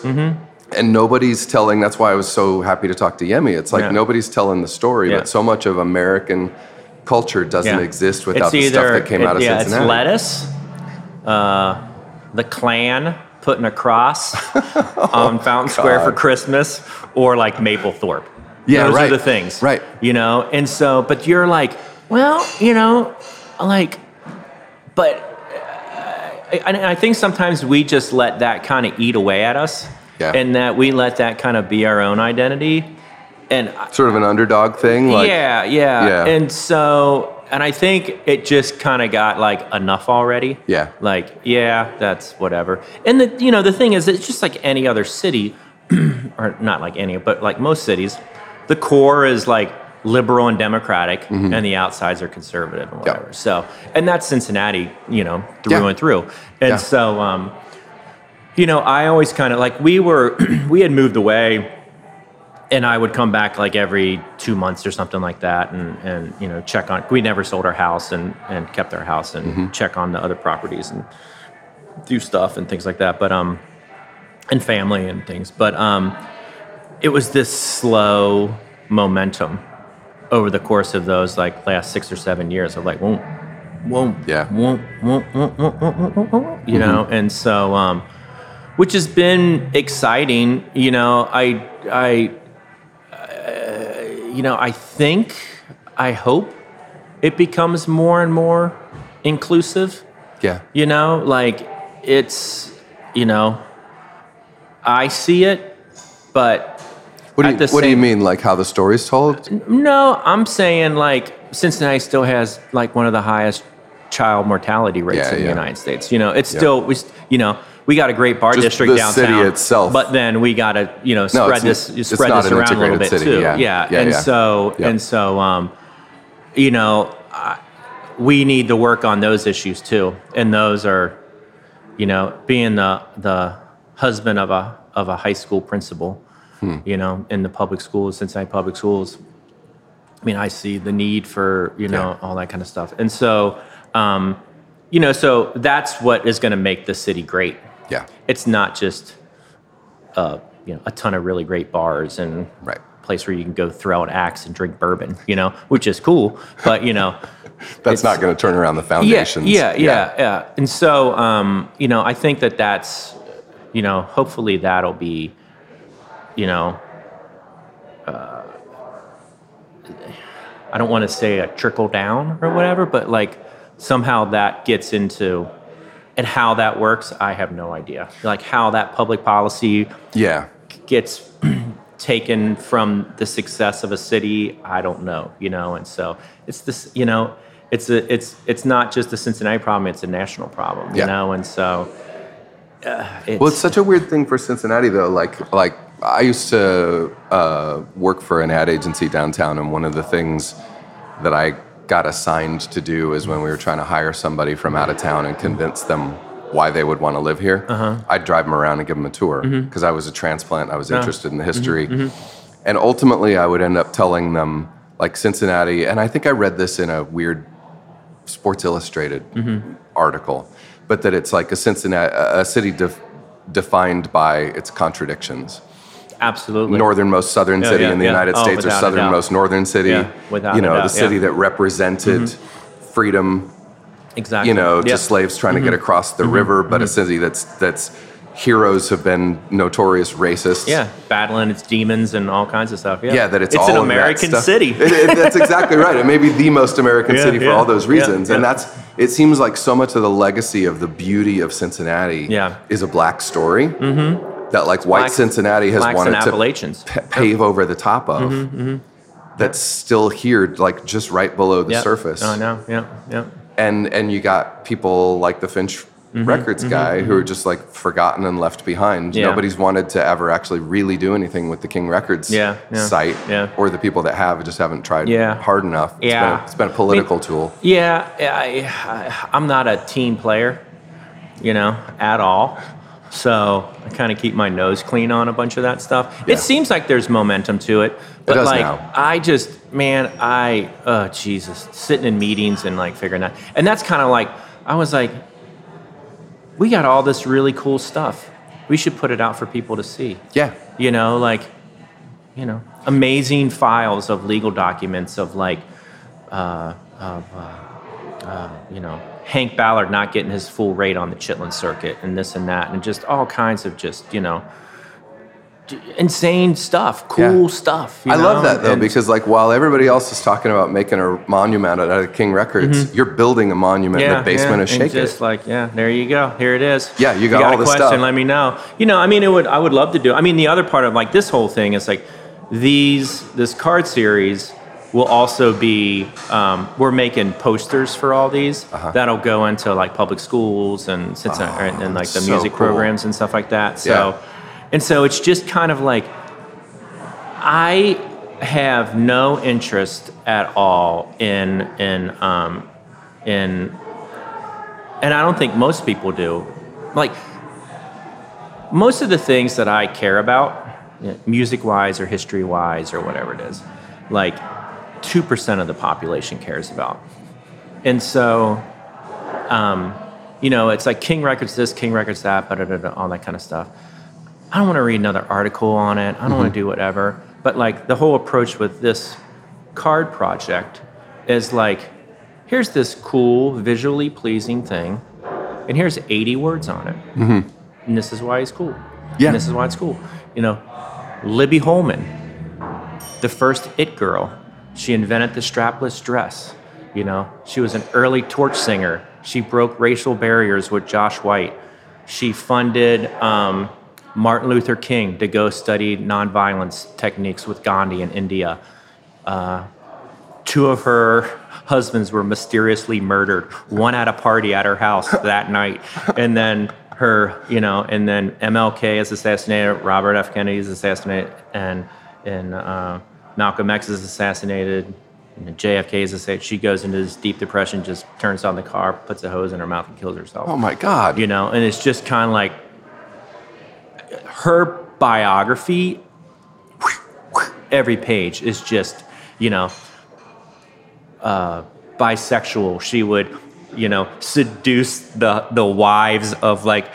and nobody's telling that's why i was so happy to talk to yemi it's like Yeah. nobody's telling the story Yeah. but so much of american culture doesn't Yeah. exist without It's the stuff that came it- out of yeah, cincinnati it's lettuce, uh, the Klan putting a cross (laughs) on Fountain Square for Christmas, or like Mapplethorpe. Yeah, Those right. are the things. Right. You know, and so, but you're like, well, you know, like, but uh, I, I think sometimes we just let that kind of eat away at us, Yeah. and that we let that kind of be our own identity, and sort of an underdog thing like yeah, yeah, Yeah. And so, and I think it just kind of got like enough already. Yeah. Like, yeah, that's whatever. And the you know the thing is, it's just like any other city, (clears throat) or not like any, but like most cities, the core is like liberal and democratic, and the outsides are conservative and Mm-hmm. Whatever. So, and that's Cincinnati, you know, through Yeah. and through. And Yeah. so, um, you know, I always kind of like we were, (clears throat) we had moved away and I would come back like every two months or something like that, and and you know check on. We never sold our house and and kept our house and check on the other properties and do stuff and things like that. But um, and family and things. But um, it was this slow momentum over the course of those like last six or seven years of like won't won't Yeah. won't won't won't won't won't won't won't, won't you know and so um which has been exciting you know i i uh, you know i think i hope it becomes more and more inclusive Yeah. you know like it's you know i see it but What do you, what do you mean? Like how the story's told? no, I'm saying like Cincinnati still has like one of the highest child mortality rates Yeah, in the. United States. You know, it's still we, you know, we got a great bar Just district the downtown. city itself. but then we got to you know spread it's this it's spread not this an around a little integrated bit city, too. yeah. Yeah, and yeah. so Yeah. and so um, you know, I, we need to work on those issues too, and those are, you know, being the the husband of a of a high school principal, Hmm. you know, in the public schools, Cincinnati public schools. I mean, I see the need for you know Yeah. all that kind of stuff, and so, um, you know, so that's what is going to make the city great. Yeah. It's not just, uh, you know, a ton of really great bars and Right. place where you can go throw an axe and drink bourbon, you know, which is cool, but you know, (laughs) That's not going to turn around the yeah, foundations. yeah, yeah, yeah. And so, um, you know, I think that that's, you know, hopefully that'll be, you know, uh, I don't want to say a trickle down or whatever, but like somehow that gets into, and how that works, I have no idea. Like how that public policy Yeah. gets (clears throat) taken from the success of a city i don't know you know and so it's this you know it's a it's it's not just a cincinnati problem it's a national problem you Yeah. know and so uh, it's, Well, it's such a weird thing for Cincinnati, though. Like, like I used to uh, work for an ad agency downtown, and one of the things that I got assigned to do is when we were trying to hire somebody from out of town and convince them why they would want to live here, uh-huh. I'd drive them around and give them a tour mm-hmm. because I was a transplant. I was interested in the mm-hmm. history, mm-hmm. and ultimately, I would end up telling them like Cincinnati. And I think I read this in a weird Sports Illustrated article, but that it's like a Cincinnati, a city def, defined by its contradictions. Absolutely Northernmost southern city yeah, in the yeah. United Oh, States or without a doubt. southernmost northern city. Yeah, without you know, the city yeah. that represented freedom, exactly you know. Mm-hmm. to slaves trying to get across the river, but a city that's that's heroes have been notorious racists. yeah battling its demons and all kinds of stuff yeah Yeah, that it's, it's all an of that american city (laughs) It- it- that's exactly right. It may be the most American Yeah, city for yeah, all those yeah, reasons, and that's. It seems like so much of the legacy of the beauty of Cincinnati Yeah. is a black story mm-hmm. That like white Cincinnati has wanted to pa- pave over the top of. Mm-hmm, mm-hmm. That's still here, like just right below the Yep. surface. oh no yeah yeah And and you got people like the Finch Mm-hmm, Records mm-hmm, guy who are just like forgotten and left behind. Yeah. Nobody's wanted to ever actually really do anything with the King Records Yeah, site, yeah. or the people that have just haven't tried Yeah. hard enough. It's Yeah. been a, it's been a political tool. Yeah, I, I, I'm not a team player, you know, at all. So I kind of keep my nose clean on a bunch of that stuff. Yeah. It seems like there's momentum to it, but does like now. I just, man, I, oh Jesus, sitting in meetings and like figuring that, and that's kind of like I was like, we got all this really cool stuff. We should put it out for people to see Yeah, you know like you know amazing files of legal documents of like uh, of uh, uh, you know hank ballard not getting his full rate on the chitlin circuit and this and that and just all kinds of just you know insane stuff cool Yeah. stuff you I love that though And- because like while everybody else is talking about making a monument out of King Records, you're building a monument in the basement of Mm-hmm. and just It. like yeah, there you go. Here it is. Yeah, you got got all a the question. stuff. Let me know. You know, I mean, it would. I would love to do. I mean, the other part of like this whole thing is like these this card series will also be um, we're making posters for all these Uh-huh. that'll go into like public schools and Cincinnati, and, and like the so music cool. programs and stuff like that. So, Yeah. and so it's just kind of like I have no interest at all in in um, in, and I don't think most people do. Like most of the things that I care about music wise or history wise or whatever it is, like 2% of the population cares about. And so, um, you know, it's like King Records this, King Records that, all that kind of stuff. I don't want to read another article on it. I don't mm-hmm. want to do whatever. But like the whole approach with this card project is like, here's this cool, visually pleasing thing, and here's 80 words on it. Mm-hmm. And this is why it's cool. Yeah. And this is why it's cool. You know, Libby Holman, the first It Girl, she invented the strapless dress. You know, she was an early torch singer. She broke racial barriers with Josh White. She funded um, Martin Luther King to go study nonviolence techniques with Gandhi in India. Uh, two of her husbands were mysteriously murdered, one at a party at her house that night. And then her, you know, and then MLK is assassinated, Robert F. Kennedy is assassinated, and, and uh, Malcolm X is assassinated. JFK is assassinated. She goes into this deep depression, just turns on the car, puts a hose in her mouth, and kills herself. Oh my God! You know, and it's just kind of like her biography, every page is just, you know, uh, bisexual. She would, you know, seduce the the wives of like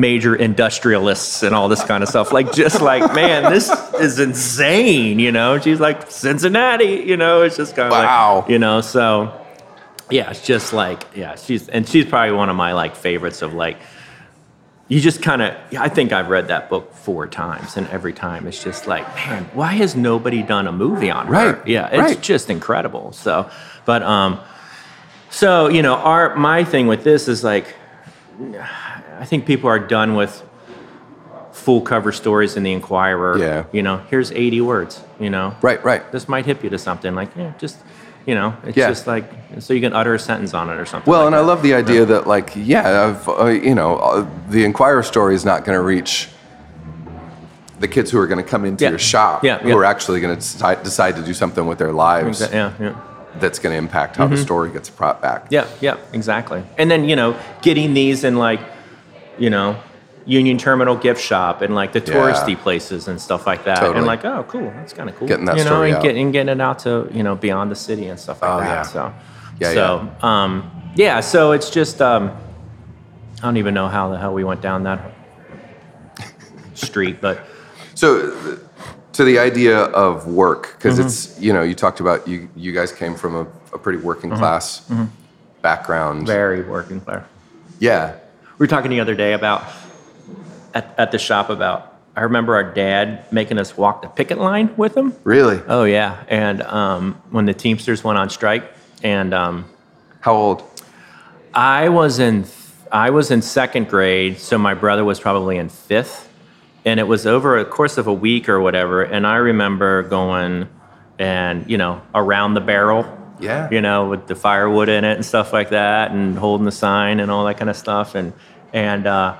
major industrialists and all this kind of stuff. Like, just like, man, this is insane. You know, she's like Cincinnati. You know, it's just kind of wow. like, you know, so yeah, it's just like, yeah, she's and she's probably one of my like favorites of like you just kind of i think i've read that book four times and every time it's just like man why has nobody done a movie on her right yeah it's right. just incredible so but um so you know our my thing with this is like i think people are done with full cover stories in the enquirer yeah you know here's 80 words you know right right this might hip you to something like yeah just you know it's yeah. just like so you can utter a sentence on it or something well like and that. i love the idea yeah. that like yeah uh, you know uh, the enquirer story is not going to reach the kids who are going to come into yeah. your shop yeah, who are actually going to decide, decide, to do something with their lives exactly. yeah, yeah. that's going to impact how mm-hmm. the story gets brought back yeah yeah exactly and then you know getting these in like you know Union Terminal gift shop and like the touristy yeah. places and stuff like that. Totally. And like, oh, cool, that's kind of cool. Getting that you know, story and, out. Get, and getting it out to you know beyond the city and stuff like oh, that. Yeah. So, yeah, so yeah. Um, yeah, so it's just um, I don't even know how the hell we went down that (laughs) street, but so to the idea of work because mm-hmm. it's you know you talked about you you guys came from a, a pretty working mm-hmm. class mm-hmm. background, very working class. Yeah, were talking the other day about at, at the shop about I remember our dad making us walk the picket line with him. Really? Oh yeah. And um, when the Teamsters went on strike, and um, how old? I was in I was in second grade, so my brother was probably in fifth, and it was over a course of a week or whatever. And I remember going and you know around the barrel. Yeah. You know, with the firewood in it and stuff like that, and holding the sign and all that kind of stuff, and and. Uh,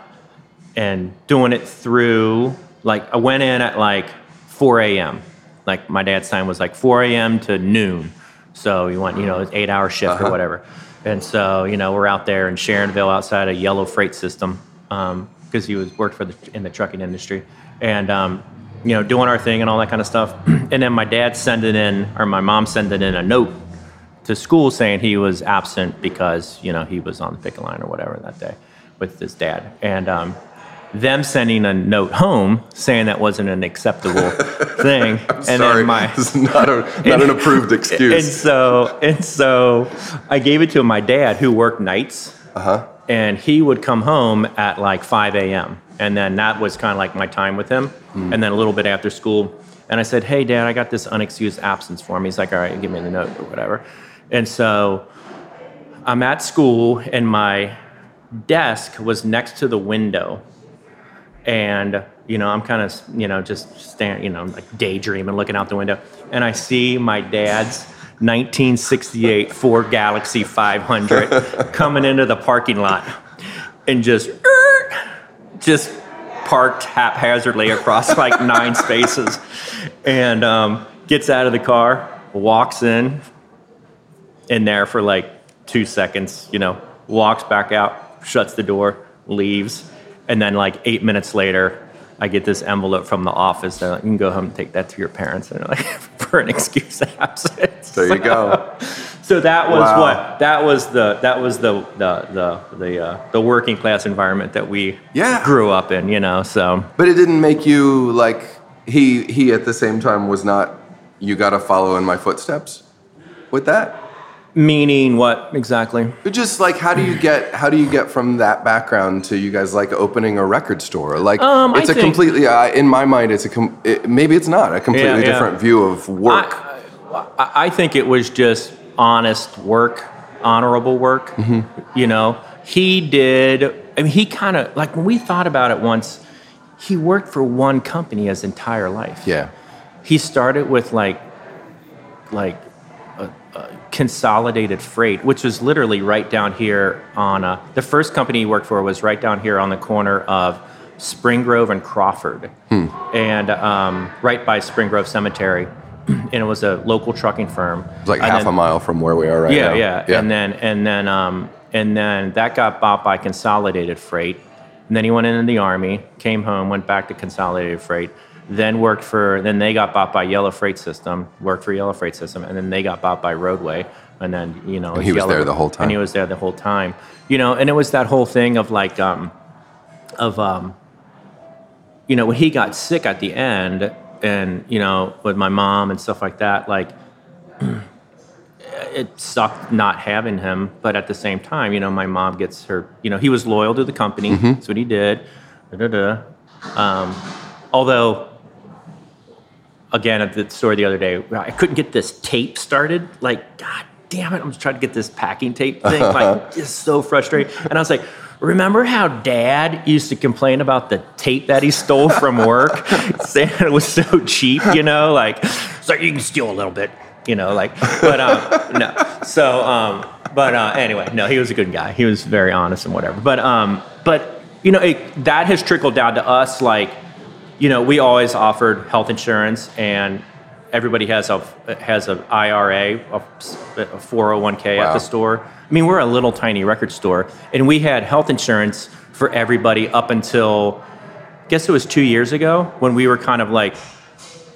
and doing it through like I went in at like 4 a.m. Like my dad's time was like 4 a.m. to noon. So you want, you know, eight hour shift uh-huh. or whatever. And so, you know, we're out there in Sharonville outside a yellow freight system because um, he was worked for the in the trucking industry. And um, you know, doing our thing and all that kind of stuff. (clears throat) and then my dad sending in or my mom sending in a note to school saying he was absent because, you know, he was on the picket line or whatever that day with his dad. And um, them sending a note home saying that wasn't an acceptable (laughs) thing. and sorry, then my (laughs) is not, a, not and, an approved (laughs) excuse. And so and so I gave it to my dad who worked nights. Uh-huh. And he would come home at like 5 a.m. And then that was kind of like my time with him. Mm. And then a little bit after school. And I said, Hey, dad, I got this unexcused absence form. He's like, All right, give me the note or whatever. And so I'm at school, and my desk was next to the window. And you know i'm kind of you know just staring you know like daydreaming looking out the window. And i see my dad's 1968 ford Galaxie 500 (laughs) coming into the parking lot and just just parked haphazardly across like nine spaces. And um, gets out of the car walks in in there for like two seconds you know walks back out shuts the door leaves and then like eight minutes later I get this envelope from the office. They're like, you can go home and take that to your parents, and they're like, (laughs) for an excuse (laughs) absence. There you go. (laughs) So that was Wow. what that was the that was the the the the, uh, the working class environment that we Yeah. grew up in. You know, so But it didn't make you like he he at the same time was not you got to follow in my footsteps with that. Meaning what exactly? Just like how do you get how do you get from that background to you guys like opening a record store? Like Um, it's a think- completely uh, in my mind it's a com- it, maybe it's not a completely Yeah, yeah. different view of work. I, I think it was just honest work, honorable work. Mm-hmm. You know, he did. I mean, he kind of like when we thought about it once. He worked for one company his entire life. yeah. He started with like, like, consolidated freight, which was literally right down here on. Uh, the first company he worked for was right down here on the corner of Spring Grove and Crawford, and um, right by Spring Grove Cemetery. (clears throat) And it was a local trucking firm. It's like And half then- a mile from where we are right yeah, now. Yeah, yeah, And then and then um, and then that got bought by Consolidated Freight. And then he went into the army, came home, went back to Consolidated Freight, then worked for then they got bought by Yellow Freight System, worked for Yellow Freight System, and then they got bought by Roadway. And then, you know, he was Yellow- there the whole time. And he was there the whole time. You know, and it was that whole thing of like um of um you know, when he got sick at the end and, you know, with my mom and stuff like that, like (clears throat) it sucked not having him, but at the same time, you know, my mom gets her. You know, he was loyal to the company. Mm-hmm. That's what he did. Da-da-da. Um, although, again, at the store the other day, I couldn't get this tape started. Like, God damn it! I'm just trying to get this packing tape thing. Like, just so frustrating. And I was like. Remember how Dad used to complain about the tape that he stole from work, (laughs) saying it was so cheap, you know, like so you can steal a little bit, you know, like. But um, no, so um, but uh, anyway, no, he was a good guy. He was very honest and whatever. But um, but you know, it, that has trickled down to us. Like, you know, we always offered health insurance, and everybody has a has an IRA, a, a 401k at the store. I mean, we're a little tiny record store, and we had health insurance for everybody up until, I guess it was two years ago when we were kind of like,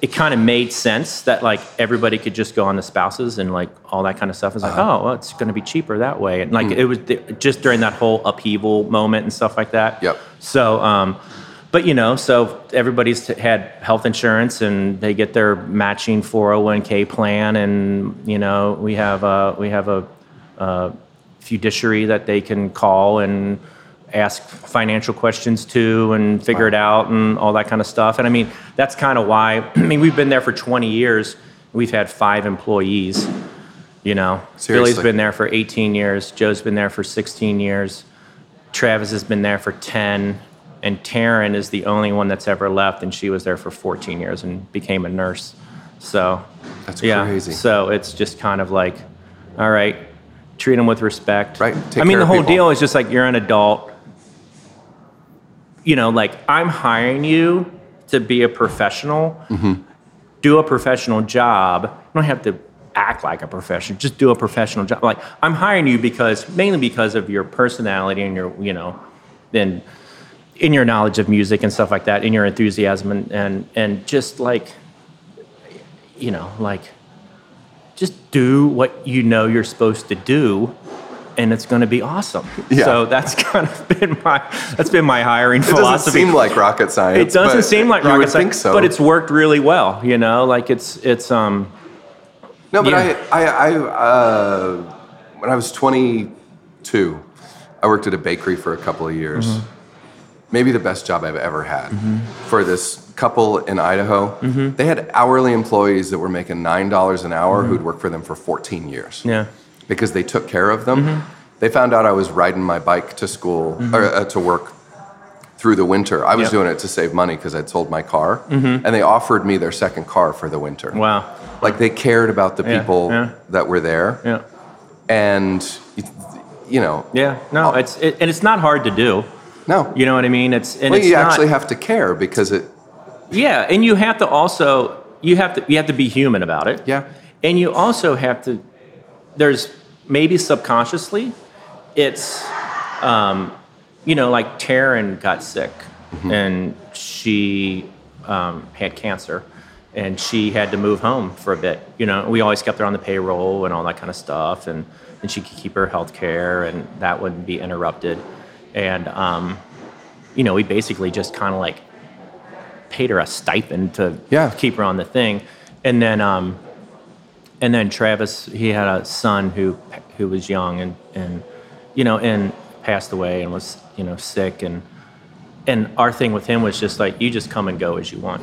it kind of made sense that like everybody could just go on the spouses and like all that kind of stuff. It's like, oh, well, it's going to be cheaper that way, and like it was th- just during that whole upheaval moment and stuff like that. Yep. So, um, but you know, so everybody's had health insurance and they get their matching 401k plan, and you know, we have a we have a, a fiduciary that they can call and ask financial questions to and figure it out and all that kind of stuff. And I mean, that's kind of why. (clears throat) I mean, we've been there for 20 years. We've had five employees. You know, Billy's been there for 18 years. Joe's been there for 16 years. Travis has been there for 10, and Taryn is the only one that's ever left, and she was there for 14 years and became a nurse. So, That's yeah. crazy. So it's just kind of like, all right, treat them with respect. Right, take I mean, the whole people. deal is just like you're an adult. You know, like I'm hiring you to be a professional, Mm-hmm. do a professional job. You don't have to act like a professional. Just do a professional job. Like I'm hiring you because mainly because of your personality and your, you know, and in your knowledge of music and stuff like that, in your enthusiasm and and and just like, you know, like, just do what you know you're supposed to do. And it's going to be awesome. Yeah. So that's (laughs) kind of been my that's been my hiring It doesn't philosophy. seem like rocket science. It doesn't seem like rocket science, think so. but it's worked really well. You know, like it's it's um No, but Yeah. I, I, I uh, when I was 22, I worked at a bakery for a couple of years. Mm-hmm. Maybe the best job I've ever had. Mm-hmm. For this couple in Idaho, Mm-hmm. they had hourly employees that were making nine dollars an hour mm-hmm. who'd worked for them for 14 years. yeah because they took care of them. Mm-hmm. They found out I was riding my bike to school or uh, to work through the winter. I was Yep. doing it to save money because I'd sold my car, and they offered me their second car for the winter. wow Like they cared about the Yeah, people yeah. that were there, yeah and you know, yeah no it's it, and it's not hard to do. No, You know what I mean? It's and well, it's you not, actually have to care because it, yeah, and you have to also you have to you have to be human about it. yeah, And you also have to, there's maybe subconsciously, it's, um, you know, like Taryn got sick and she um, had cancer, and she had to move home for a bit. You know, we always kept her on the payroll and all that kind of stuff, and and she could keep her health care, and that wouldn't be interrupted. And um, you know, we basically just kind of like paid her a stipend to Yeah. keep her on the thing, and then um, and then Travis, he had a son who who was young and and you know and passed away and was you know sick and and our thing with him was just like you just come and go as you want.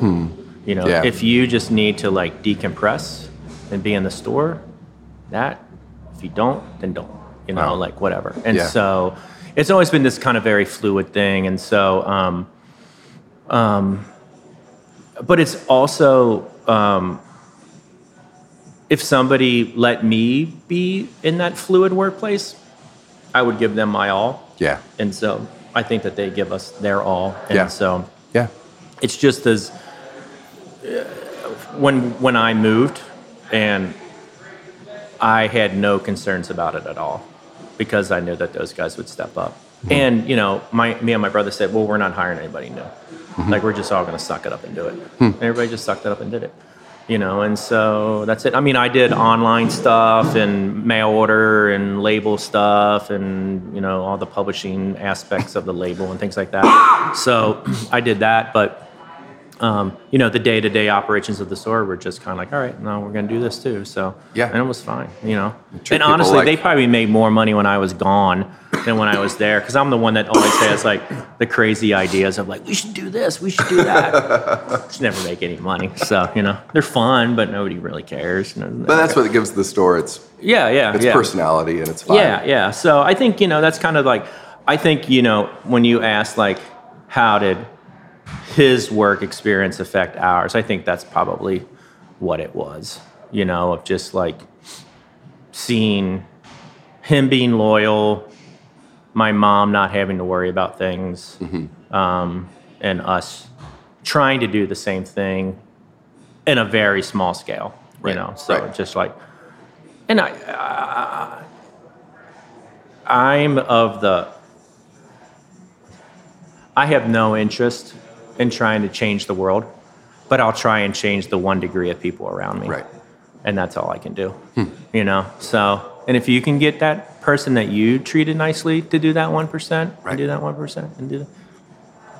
You know, Yeah. if you just need to like decompress and be in the store, that if you don't, then don't. You know, Wow. like whatever. And Yeah. so it's always been this kind of very fluid thing. And so um um but it's also um if somebody let me be in that fluid workplace, I would give them my all. Yeah. And so I think that they give us their all. And Yeah. so Yeah. it's just as uh, when when I moved and I had no concerns about it at all because I knew that those guys would step up. And you know, my me and my brother said, "Well, we're not hiring anybody new. Mm-hmm. Like we're just all going to suck it up and do it." Hmm. And everybody just sucked it up and did it. You know, and so that's it. I mean, I did online stuff and mail order and label stuff and you know all the publishing aspects of the label and things like that. So I did that, but um, you know, the day-to-day operations of the store were just kind of like, all right, no, we're going to do this too. So Yeah. and it was fine, you know. And honestly, like- they probably made more money when I was gone than when I was there because I'm the one that always has like the crazy ideas of like, we should do this, we should do that. (laughs) Just never make any money. So you know, they're fun, but nobody really cares. But that's what it gives the store its yeah, yeah, its yeah. personality and its vibe. Yeah, yeah. So I think you know that's kind of like I think you know when you ask like how did his work experience affect ours? I think that's probably what it was. You know, of just like seeing him being loyal, my mom not having to worry about things, um, and us trying to do the same thing in a very small scale. Right, You know, so right. just like, and I, uh, I'm of the. I have no interest in trying to change the world, but I'll try and change the one degree of people around me. Right. And that's all I can do. Hmm. You know? So, and if you can get that person that you treated nicely to do that 1%, Right. and do that 1% and do that.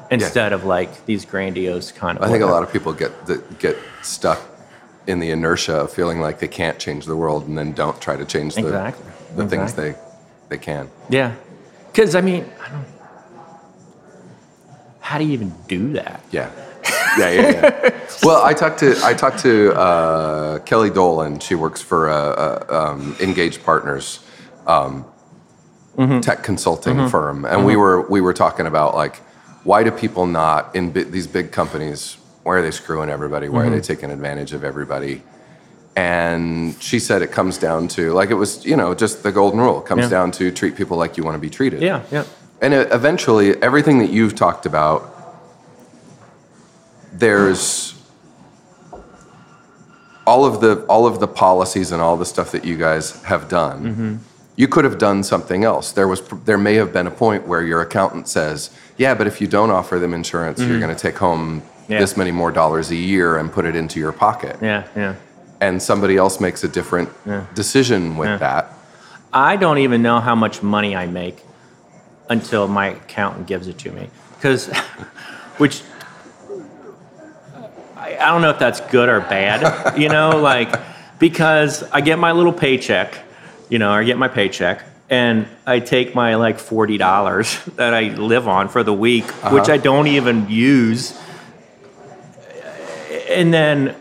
Instead of like these grandiose kind of. I think a lot of people get that get stuck in the inertia of feeling like they can't change the world and then don't try to change the, Exactly. the things Exactly. they they can. Yeah. Because, I mean, I don't. How do you even do that? Yeah. Yeah, yeah, yeah. well, I talked to I talked to uh, Kelly Dolan. She works for uh, uh, um, Engaged Partners, um, Mm-hmm. tech consulting firm, and we were we were talking about like why do people not in bi- these big companies? Why are they screwing everybody? Why are Mm-hmm. they taking advantage of everybody? And she said it comes down to like it was you know just the golden rule. It comes Yeah. down to treat people like you want to be treated. Yeah, yeah. And eventually, everything that you've talked about, there's all of the all of the policies and all the stuff that you guys have done. Mm-hmm. You could have done something else. There was there may have been a point where your accountant says, "Yeah, but if you don't offer them insurance, you're going to take home Mm-hmm. Yeah. this many more dollars a year and put it into your pocket." Yeah, yeah. And somebody else makes a different Yeah. decision with Yeah. that. I don't even know how much money I make until my accountant gives it to me. Because, (laughs) which, I, I don't know if that's good or bad, (laughs) you know, like, because I get my little paycheck, you know, I get my paycheck. And I take my like forty dollars (laughs) that I live on for the week, which uh-huh. I don't even use, and then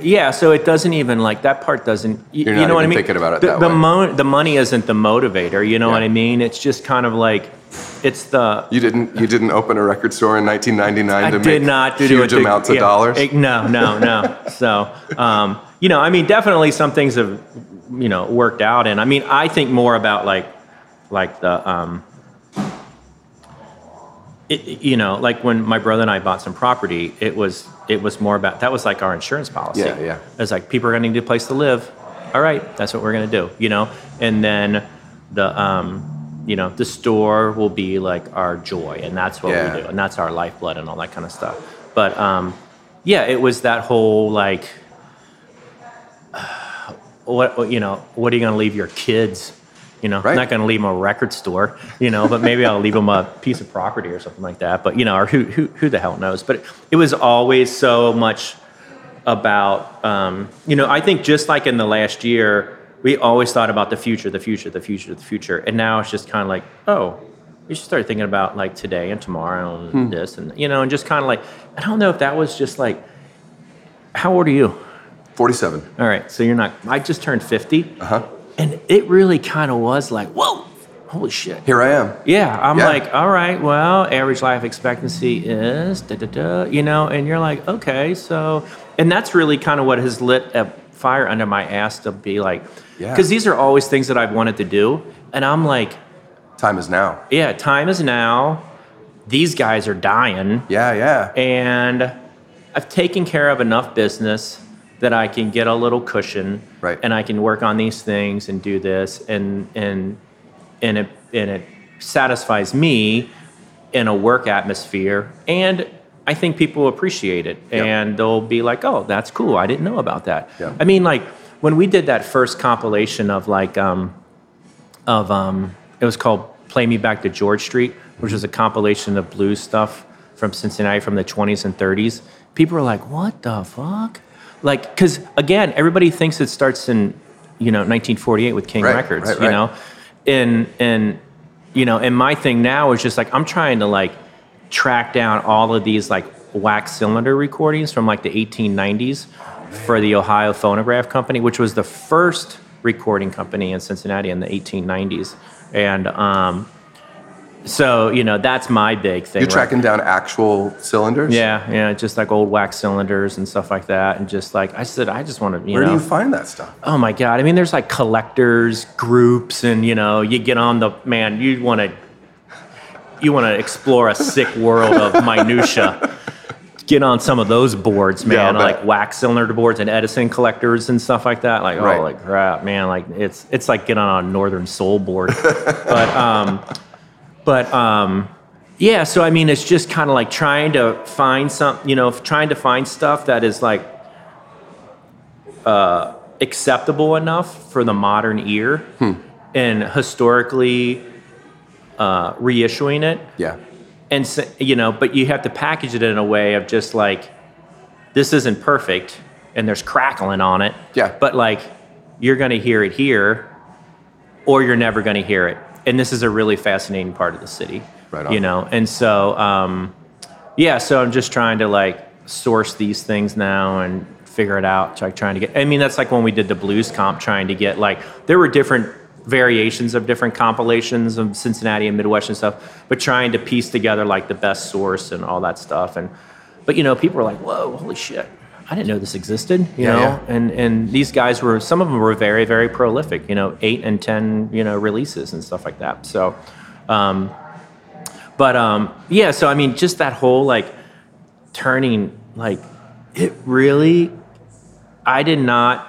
yeah, so it doesn't even like that part doesn't. You, You're you not know what I mean? thinking about it the, that the way. Mo- the money isn't the motivator. You know Yeah. what I mean? It's just kind of like, it's the. You didn't you didn't open a record store in 1999 I to did make not do huge to- amounts of dollars. it- no, no, no. (laughs) so, um, you know, I mean, definitely some things have, you know, worked out, and I mean, I think more about like, like the, um, it, you know, like when my brother and I bought some property, it was it was more about that was like our insurance policy. Yeah, yeah. It's like people are going to need a place to live. All right, that's what we're going to do, you know. And then the um, you know, the store will be like our joy, and that's what Yeah. we do, and that's our lifeblood and all that kind of stuff. But um, yeah, it was that whole like, (sighs) what what- you know, what are you going to leave your kids? You know, Right. I'm not going to leave them a record store, you know, but maybe I'll leave them a (laughs) piece of property or something like that. But you know, or who who who the hell knows? But it was always so much about um, you know i think just like in the last year we always thought about the future the future the future the future and now it's just kind of like oh you should start thinking about like today and tomorrow and this and you know and just kind of like i don't know if that was just like how old are you 47. all right so you're not i just turned 50 Uh-huh. And it really kind of was like whoa holy shit Here I am. yeah, I'm Yeah. like, all right, well, average life expectancy is da da da, you know, and you're like, okay, so, and that's really kind of what has lit a fire under my ass to be like, Yeah. because these are always things that I've wanted to do, and I'm like, Time is now. yeah, time is now. These guys are dying, Yeah, yeah. and I've taken care of enough business that I can get a little cushion, Right. And I can work on these things and do this, and and and it and it satisfies me in a work atmosphere, and I think people appreciate it, Yeah. and they'll be like, "Oh, that's cool. I didn't know about that." Yeah. I mean, like when we did that first compilation of like um, of um, it was called "Play Me Back to George Street," which was a compilation of blues stuff from Cincinnati from the 20s and 30s. People were like, "What the fuck?" Like, because again, everybody thinks it starts in you know 1948 with King Right, Records, right, you know, and and you know, and my thing now is just like I'm trying to like track down all of these like wax cylinder recordings from like the 1890s for the Ohio Phonograph Company, which was the first recording company in Cincinnati in the 1890s. And um, so, you know, that's my big thing. You're right? tracking down actual cylinders? Yeah, yeah, just like old wax cylinders and stuff like that. And just like, I said, I just want to, you Where know. do you find that stuff? Oh my God. I mean, there's like collectors groups and, you know, you get on the, man, you want to, you want to explore a sick world of (laughs) minutia. Get on some of those boards, man, bet. like wax cylinder boards and Edison collectors and stuff like that. Like, Right. oh, like crap, man. Like it's, it's like getting on a Northern Soul board. (laughs) but, um, but, um, yeah, so I mean, it's just kind of like trying to find some, you know, trying to find stuff that is like uh, acceptable enough for the modern ear, Hmm. and historically uh, reissuing it, Yeah. and s- you know, but you have to package it in a way of just like, this isn't perfect, and there's crackling on it, Yeah. but like, you're gonna hear it here, or you're never gonna hear it, and this is a really fascinating part of the city, Right on. you know, and so. Um, yeah, so I'm just trying to like source these things now and figure it out. Like trying to get. I mean, that's like when we did the blues comp, trying to get like there were different variations of different compilations of Cincinnati and Midwest and stuff, but trying to piece together like the best source and all that stuff. And but you know, people are like, "Whoa, holy shit." I didn't know this existed, you Yeah, know, yeah. and and these guys were some of them were very very prolific, you know, eight and ten, you know, releases and stuff like that. So, um, but um, yeah, so I mean, just that whole like turning, like it really, I did not,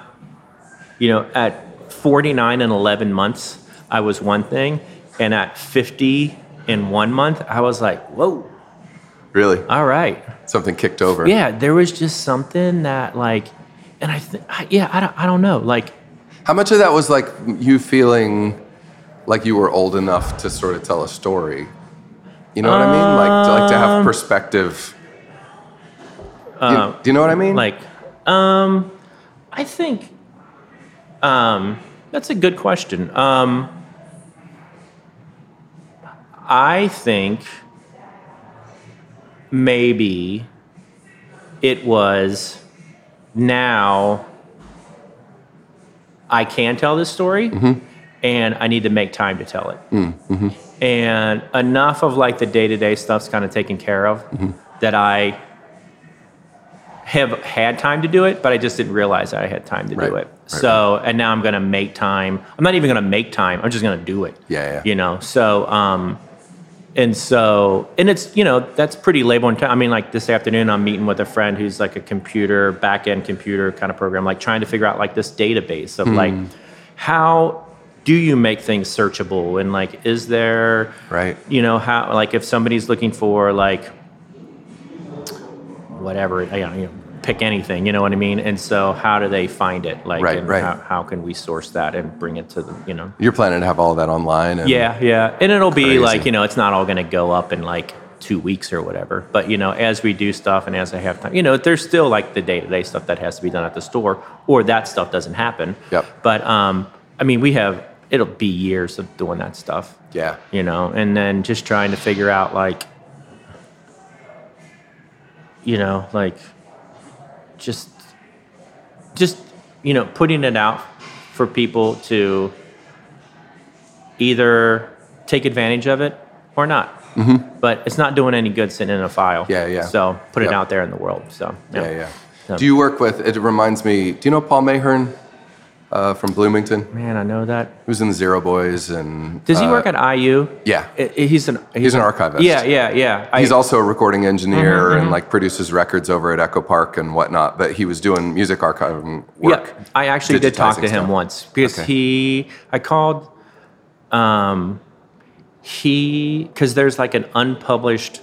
you know, at 49 and 11 months, I was one thing, and at 50 in one month, I was like, whoa, Really? all right, Something kicked over. yeah, there was just something that like, and I think, yeah, I don't, I don't know, like. How much of that was like you feeling like you were old enough to sort of tell a story? You know what I mean? Like to, like to Um, have perspective. Do you, do you know what I mean? Like, um, I think, um, that's a good question. Um, I think maybe it was now I can tell this story mm-hmm. and I need to make time to tell it. Mm, mm-hmm. And enough of like the day to day stuff's kind of taken care of mm-hmm. that I have had time to do it, but I just didn't realize I had time to Right, do right, it. So, and now I'm going to make time. I'm not even going to make time. I'm just going to do it. Yeah, yeah. You know, so, um, and so, and it's, you know, that's pretty labor intensive. I mean, like this afternoon, I'm meeting with a friend who's like a computer, back end computer kind of program, like trying to figure out like this database of like hmm. how do you make things searchable and like is there Right. you know how like if somebody's looking for like whatever you know, pick anything you know what i mean and so how do they find it like Right, and right. How, how can we source that and bring it to the you know You're planning to have all that online. And yeah yeah and it'll be Crazy. like you know it's not all going to go up in like two weeks or whatever but you know as we do stuff and as i have time you know there's still like the day-to-day stuff that has to be done at the store or that stuff doesn't happen Yep. but um i mean we have it'll be years of doing that stuff Yeah. you know, and then just trying to figure out like, you know, like just, just, you know, putting it out for people to either take advantage of it or not. But it's not doing any good sitting in a file. Mm-hmm. Yeah, yeah. So put it out there in the world. So Yeah, yeah. So- Do you work with? It reminds me. Do you know Paul Mahern uh, from Bloomington? Man, I know that. He was in the Zero Boys, and Does he uh, work at IU? Yeah. I- he's an He's an archivist. Yeah, yeah, yeah. I- He's also a recording engineer Mm-hmm, and like produces records over at Echo Park and whatnot. But he was doing music archiving work. Yeah, I actually did talk to him stuff. once because Okay. he, I called, um, he, because there's like an unpublished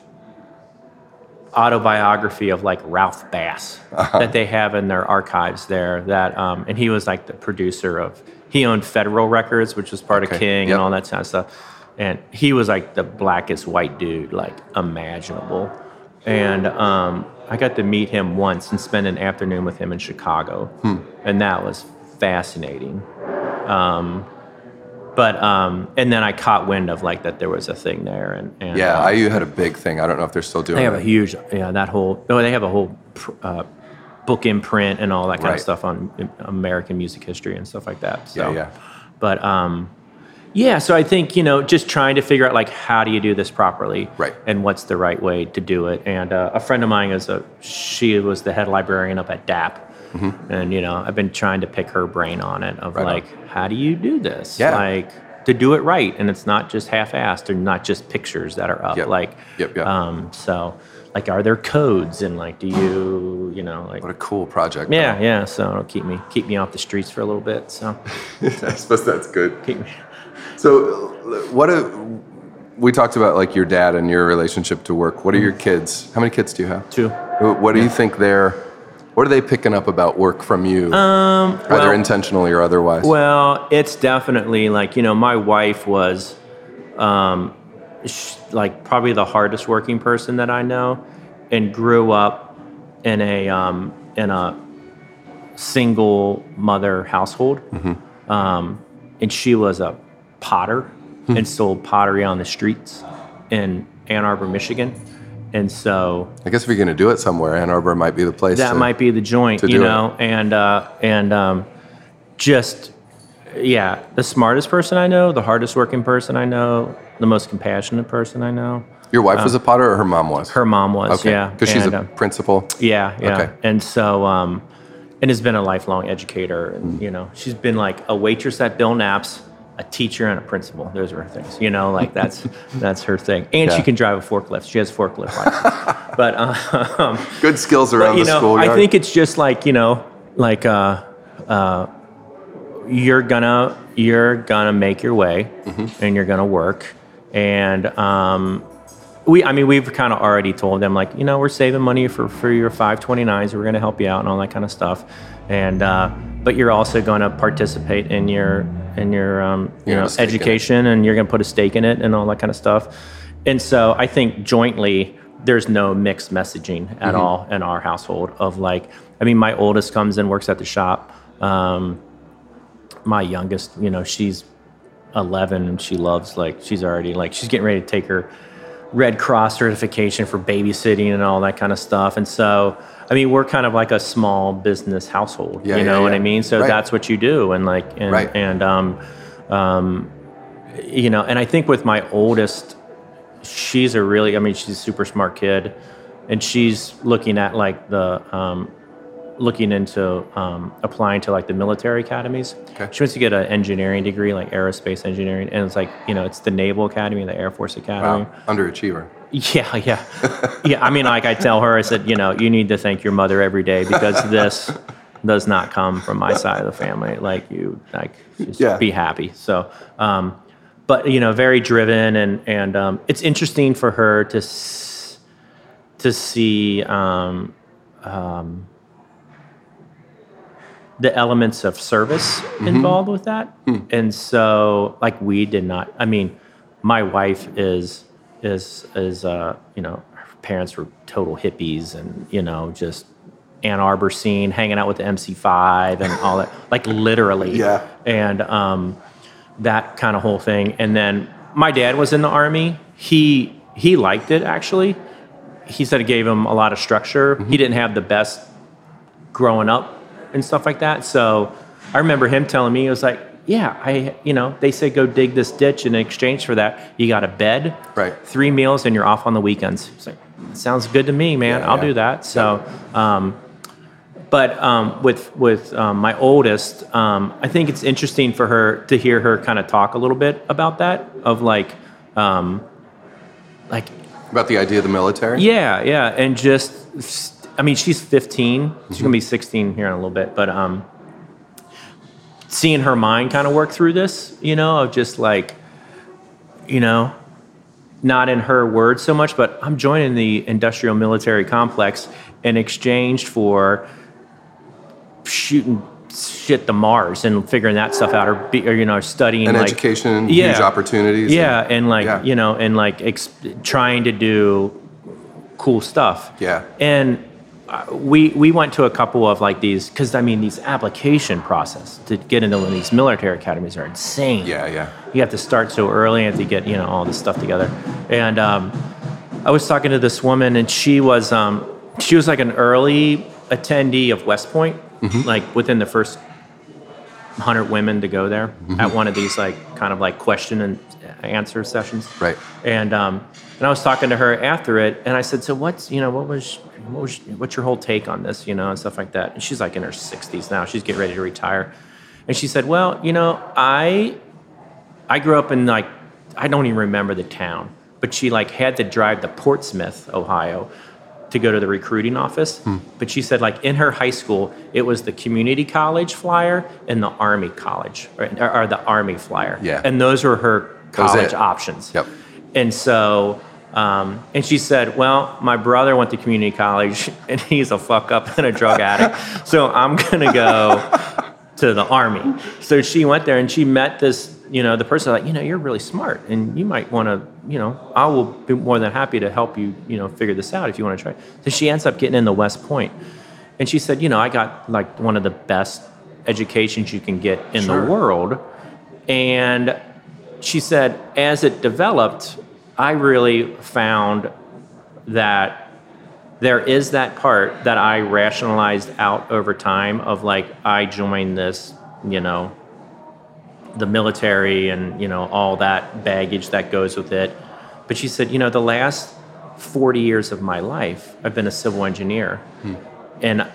autobiography of like Ralph Bass Uh-huh. that they have in their archives there. That, um, and he was like the producer of, he owned Federal Records, which was part Okay, of King yep. and all that kind of stuff. And he was like the blackest white dude, like imaginable. And um, I got to meet him once and spend an afternoon with him in Chicago, Hmm. and that was fascinating. Um, but um, and then I caught wind of like that there was a thing there, and, and Yeah, uh, IU had a big thing. I don't know if they're still doing they have it. a huge yeah that whole no they have a whole uh, book imprint and all that kind Right. of stuff on um, American music history and stuff like that. So, Yeah, yeah. But um, yeah, so I think you know just trying to figure out like how do you do this properly, Right. And what's the right way to do it. And uh, a friend of mine is a she was the head librarian up at DAAP. And you know, I've been trying to pick her brain on it of Mm-hmm. Right on. like, how do you do this? Yeah. Like to do it right, and it's not just half-assed, or not just pictures that are up. Yep. Like, Yep, yep. um, so, like, are there codes and like, do you, you know, like, What a cool project. yeah, yeah. So it'll keep me keep me off the streets for a little bit. So (laughs) I suppose that's good. keep me. So, what a, we talked about like your dad and your relationship to work. What are your kids? How many kids do you have? Two. What do you think they're? What are they picking up about work from you? Um, either well- intentionally or otherwise. Well, it's definitely like you know, my wife was, um, sh- like probably the hardest working person that I know, and grew up in a um, in a single mother household, um, and she was a potter and sold pottery on the streets in Ann Arbor, Michigan, and so I guess if you're going to do it somewhere, Ann Arbor might be the place. that to- might be the joint, you do it. know, and uh, and um, just yeah, the smartest person I know, the hardest working person I know, the most compassionate person I know. Your wife was a potter, or her mom was. uh, Her mom was, Okay. yeah, Because she's and, a uh, principal. yeah, yeah, Okay. and so um, and has been a lifelong educator, and Mm. you know, she's been like a waitress at Bill Knapp's. A teacher and a principal. Those are her things, you know. Like that's (laughs) that's her thing, and Yeah. she can drive a forklift. She has forklift license. (laughs) but um, Good skills around but, you the know, schoolyard. I think it's just like you know, like uh, uh, you're gonna you're gonna make your way, Mm-hmm. and you're gonna work, and um, we I mean we've kind of already told them like you know we're saving money for for your 529s, we're gonna help you out and all that kind of stuff, and uh, but you're also gonna participate in your in your um, you know a stake in it. education, and you're gonna put a stake in it and all that kind of stuff, and so I think jointly there's no mixed messaging Mm-hmm. at all in our household of like i mean my oldest comes and works at the shop um, my youngest you know she's 11 and she loves like she's already like she's getting ready to take her red cross certification for babysitting and all that kind of stuff and so i mean we're kind of like a small business household Yeah, you yeah, know what yeah. i mean so Right. that's what you do and like and Right. and um um you know and i think with my oldest she's a really i mean she's a super smart kid and she's looking at like the um, looking into um, applying to like the military academies Okay. she wants to get an engineering degree like aerospace engineering and it's like you know it's the naval academy and the air force academy wow, underachiever. (laughs) yeah yeah yeah i mean like i tell her i said you know you need to thank your mother every day because (laughs) this does not come from my side of the family. Like you, like just Yeah. be happy. So, um, but you know, very driven, and and um, it's interesting for her to s- to see um, um, the elements of service involved with that. And so, like, we did not. I mean, my wife is is is uh, you know, her parents were total hippies, and you know, just Ann Arbor scene, hanging out with the MC5 and all that, (laughs) like literally. Yeah. And um, that kind of whole thing. And then my dad was in the army. He he liked it actually. He said it gave him a lot of structure. He didn't have the best growing up and stuff like that. So I remember him telling me, he was like, yeah, I, you know, they say go dig this ditch and in exchange for that, you got a bed, Right. three meals, and you're off on the weekends. It's like, sounds good to me, man. Yeah, I'll yeah. do that. So, um, but um, with with um, my oldest, um, I think it's interesting for her to hear her kind of talk a little bit about that of like, um, like About the idea of the military? yeah, yeah, and just I mean, she's 15. She's gonna be 16 here in a little bit, but um, seeing her mind kind of work through this, you know, of just like, you know, not in her words so much, but I'm joining the industrial military complex in exchange for shooting shit to Mars and figuring that stuff out, or, be, or you know, studying And like, education, Yeah. huge opportunities. yeah, and- and like yeah. you know, and like ex- trying to do cool stuff. Yeah. And we we went to a couple of like these because I mean these application process to get into one of these military academies are insane. yeah, yeah. You have to start so early and to get you know all this stuff together. And um, I was talking to this woman, and she was um, she was like an early attendee of West Point, Mm-hmm. like within the first hundred women to go there Mm-hmm. at one of these like kind of like question and answer sessions. Right. And um, and I was talking to her after it, and I said, "So what's you know what was what was what's your whole take on this, you know, and stuff like that?" And she's like in her sixties now; she's getting ready to retire, and she said, "Well, you know, I I grew up in like I don't even remember the town, but she like had to drive to Portsmouth, Ohio." To go to the recruiting office, but she said like in her high school, it was the community college flyer and the army college, or, or the army flyer, Yeah. and those were her college options. Yep. And so, um, and she said, well, my brother went to community college and he's a fuck up and a drug addict. So I'm going to go to the army. So she went there and she met this, you know, the person like, you know, you're really smart and you might want to, you know, I will be more than happy to help you, you know, figure this out if you want to try. So she ends up getting into West Point. And she said, you know, I got like one of the best educations you can get in Sure. the world. And she said, as it developed, I really found that there is that part that I rationalized out over time of like, I joined this, you know, the military and, you know, all that baggage that goes with it. But she said, you know, the last 40 years of my life, I've been a civil engineer. Hmm. And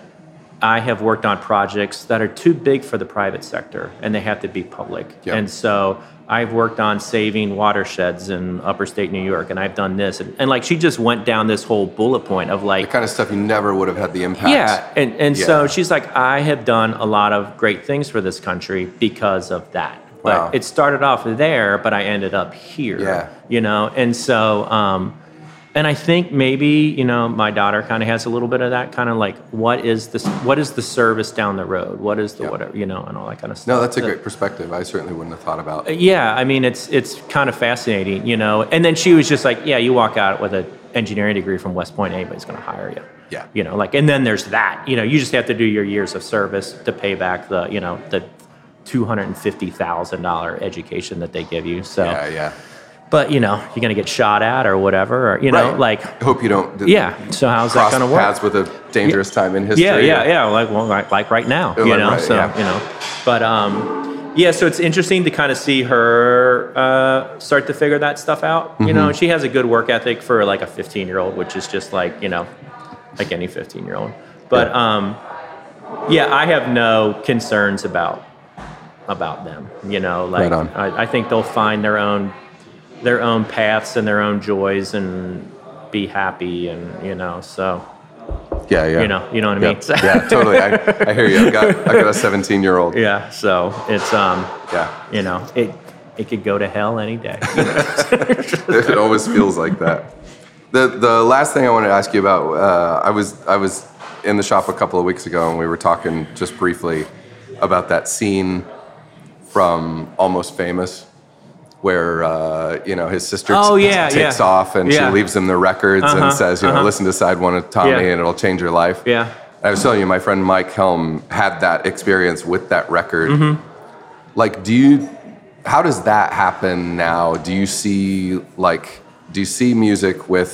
I have worked on projects that are too big for the private sector and they have to be public. Yep. And so I've worked on saving watersheds in upper state New York and I've done this. And, and like she just went down this whole bullet point of like, The kind of stuff you never would have had the impact. yeah. And, and Yeah. so she's like, I have done a lot of great things for this country because of that. But Wow. it started off there, but I ended up here. Yeah. You know, and so, um, and I think maybe you know my daughter kind of has a little bit of that kind of like what is this what is the service down the road what is the Yeah. whatever you know and all that kind of stuff. No, that's a great perspective. I certainly wouldn't have thought about. Uh, yeah, I mean it's it's kind of fascinating, you know. And then she was just like, yeah, you walk out with an engineering degree from West Point, anybody's going to hire you. Yeah. You know, like, and then there's that. You know, you just have to do your years of service to pay back the, you know, the two hundred and fifty thousand dollar education that they give you. So, Yeah, yeah. But you know, you're going to get shot at or whatever, or you know, Right. like, I hope you don't. yeah. So how's that going to work? paths with a dangerous time in history. Yeah, yeah, yeah. Like well, like, like right now, you like know. right, so yeah. you know, but um, yeah. So it's interesting to kind of see her uh, start to figure that stuff out. You Mm-hmm. know, she has a good work ethic for like a 15 year old, which is just like you know, like any 15 year old. But Yeah. um, yeah, I have no concerns about about them. You know, like Right. I, I think they'll find their own their own paths and their own joys and be happy and you know so Yeah, yeah. You know, you know what I mean? Yep. (laughs) yeah, totally. I, I hear you. I've got I've got a 17 year old. Yeah. So it's um, Yeah. you know, it it could go to hell any day. (laughs) it always feels like that. The the last thing I wanted to ask you about, uh, I was I was in the shop a couple of weeks ago, and we were talking just briefly about that scene from Almost Famous, where uh, you know his sister Oh, t- yeah, takes yeah. off and Yeah. she leaves him the records Uh-huh, and says, you know, uh-huh. listen to side one of Tommy, and it'll change your life. yeah. I was telling you, my friend Mike Helm had that experience with that record. Mm-hmm. Like, do you? How does that happen now? Do you see like? Do you see music with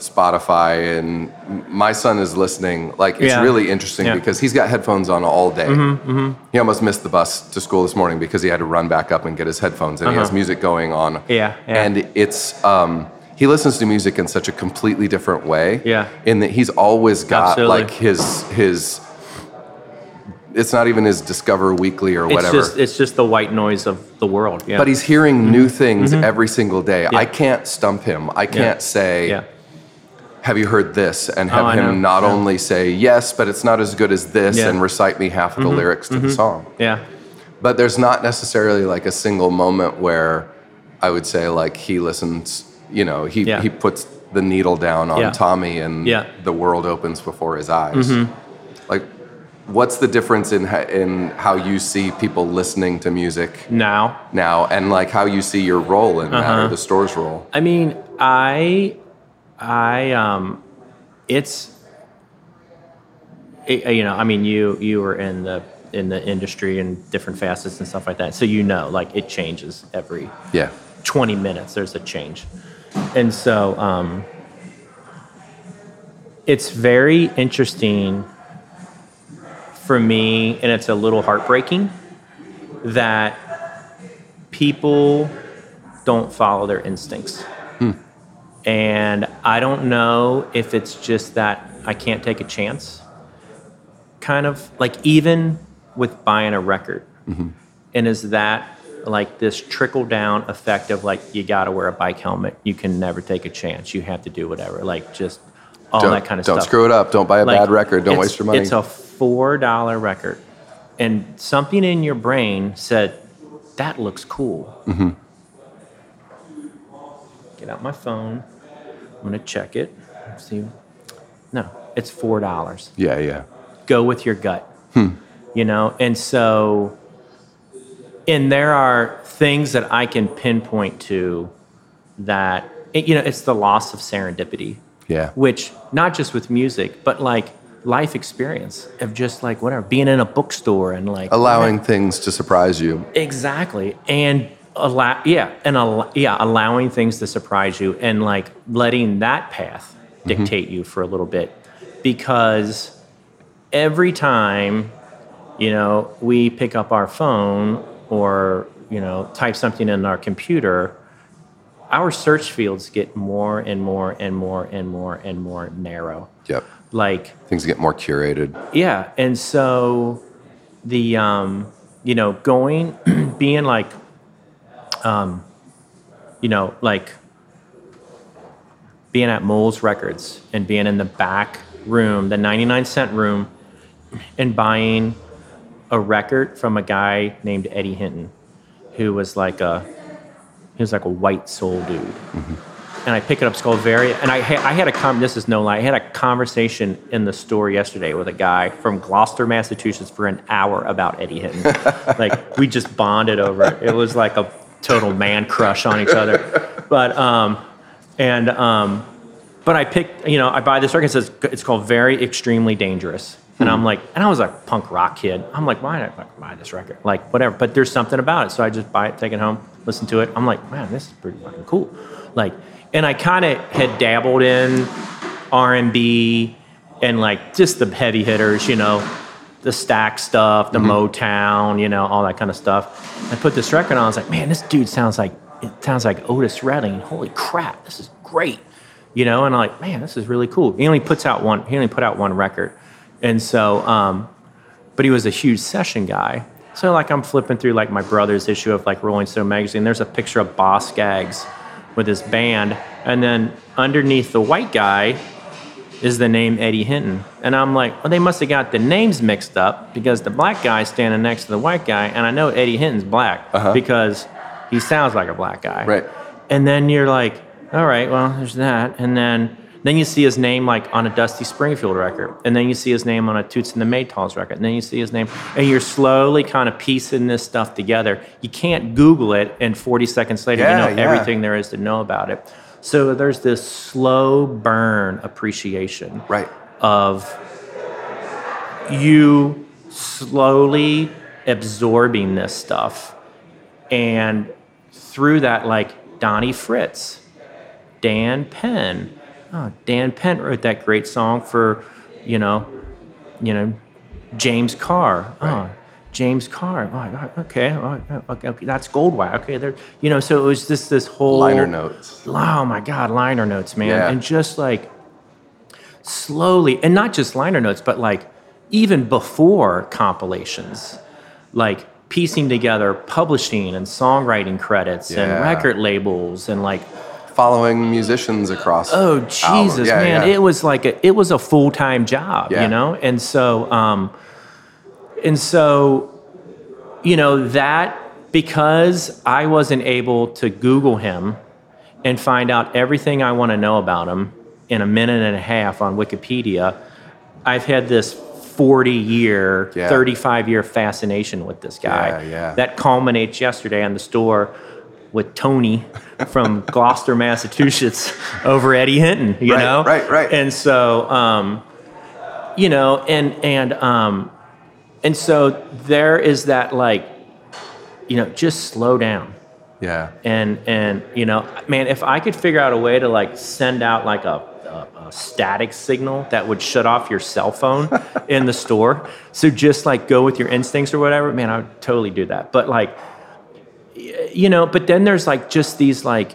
Spotify? And my son is listening. Like, it's Yeah. really interesting Yeah. because he's got headphones on all day. Mm-hmm, He almost missed the bus to school this morning because he had to run back up and get his headphones, and he has Uh-huh. music going on. Yeah, yeah. And it's. Um, he listens to music in such a completely different way. Yeah. In that he's always got Absolutely. like his his it's not even his discover weekly or It's whatever just it's just the white noise of the world. Yeah. but he's hearing new things every single day i can't stump him i can't say yeah. Have you heard this and have Oh, him not Yeah. only say yes but it's not as good as this Yeah. Mm-hmm. and recite me half of the lyrics to the song Yeah. but there's not necessarily like a single moment where i would say like he listens you know he, Yeah. he puts the needle down on tommy and the world opens before his eyes Mm-hmm. like what's the difference in in how you see people listening to music Now, now and like how you see your role in that or Uh-huh. the store's role I mean, I, I, um, it's, it, you know, I mean, you you were in the in the industry and different facets and stuff like that, so you know, like it changes every yeah 20 minutes. There's a change, and so um, it's very interesting for me, and it's a little heartbreaking that people don't follow their instincts. And I don't know if it's just that I can't take a chance. Kind of like even with buying a record. And is that like this trickle down effect of like you got to wear a bike helmet, you can never take a chance, you have to do whatever, like just all don't, that kind of stuff. don't screw it up don't buy a Like, bad record don't waste your money It's a four dollar record, and something in your brain said that looks cool. Mm-hmm. Out my phone. I'm gonna check it. See, no, it's four dollars. yeah yeah Go with your gut. Hmm. You know, and so, and there are things that I can pinpoint to that you know it's the loss of serendipity yeah which not just with music, but like life experience of just like whatever, being in a bookstore and like allowing things to surprise you exactly and allow yeah and al- yeah allowing things to surprise you and like letting that path dictate you for a little bit. Because every time you know we pick up our phone or you know type something in our computer our search fields get more and more and more and more and more narrow. Yep. Like things get more curated. Yeah and so the um you know going (clears throat) being like um you know like being at Mole's Records and being in the back room the 99 cent room and buying a record from a guy named Eddie Hinton who was like a he was like a white soul dude and I pick it up. Very. And I, I had a com- this is no lie. I had a conversation in the store yesterday with a guy from Gloucester, Massachusetts, for an hour about Eddie Hinton. (laughs) like we just bonded over it. It was like a total man crush on each other. But um, and um, but I picked. You know, I buy this record. It says it's called Very Extremely Dangerous. And I'm like, and I was a punk rock kid. I'm like, why did I buy this record? Like, whatever. But there's something about it. So I just buy it, take it home, listen to it. I'm like, man, this is pretty fucking cool. Like, and I kind of had dabbled in R&B and like just the heavy hitters, you know, the Stax stuff, the Motown, you know, all that kind of stuff. I put this record on. I was like, man, this dude sounds like it sounds like Otis Redding. Holy crap, this is great, you know. And I'm like, man, this is really cool. He only puts out one. He only put out one record, and so, um, but he was a huge session guy. So like I'm flipping through like my brother's issue of like Rolling Stone magazine. There's a picture of Boz Scaggs with his band, and then underneath the white guy is the name Eddie Hinton. And I'm like, well, they must have got the names mixed up because the black guy's standing next to the white guy, and I know Eddie Hinton's black Uh-huh. because he sounds like a black guy. Right. And then you're like, all right, well, there's that. And then then you see his name like on a Dusty Springfield record, and then you see his name on a Toots and the Maytals record, and then you see his name, and you're slowly kind of piecing this stuff together. You can't Google it, and 40 seconds later, Yeah, you know yeah. everything there is to know about it. So there's this slow burn appreciation Right. of you slowly absorbing this stuff and through that like Donnie Fritts dan penn oh, dan penn wrote that great song for you know you know james carr oh, Right. oh james carr oh, okay, oh, okay okay that's Goldwax okay there you know so it was just this whole Liner notes. oh my god liner notes man Yeah. and just like slowly and not just liner notes but like even before compilations like piecing together publishing and songwriting credits Yeah. and record labels and like Following musicians across. oh jesus Yeah, man it was like a, it was a full-time job Yeah. you know and so um and so you know that because i wasn't able to google him and find out everything i want to know about him in a minute and a half on wikipedia i've had this 40 year Yeah. 35 year fascination with this guy Yeah, yeah. that culminates yesterday in the store with Tony from (laughs) Gloucester, Massachusetts, over Eddie Hinton. You Right, know, right, right. And so, um, you know, and and um, and so there is that like, you know, just slow down. Yeah. And and you know, man, if I could figure out a way to like send out like a, a, a static signal that would shut off your cell phone (laughs) in the store, so just like go with your instincts or whatever, man, I would totally do that. But like, you know, but then there's like just these like.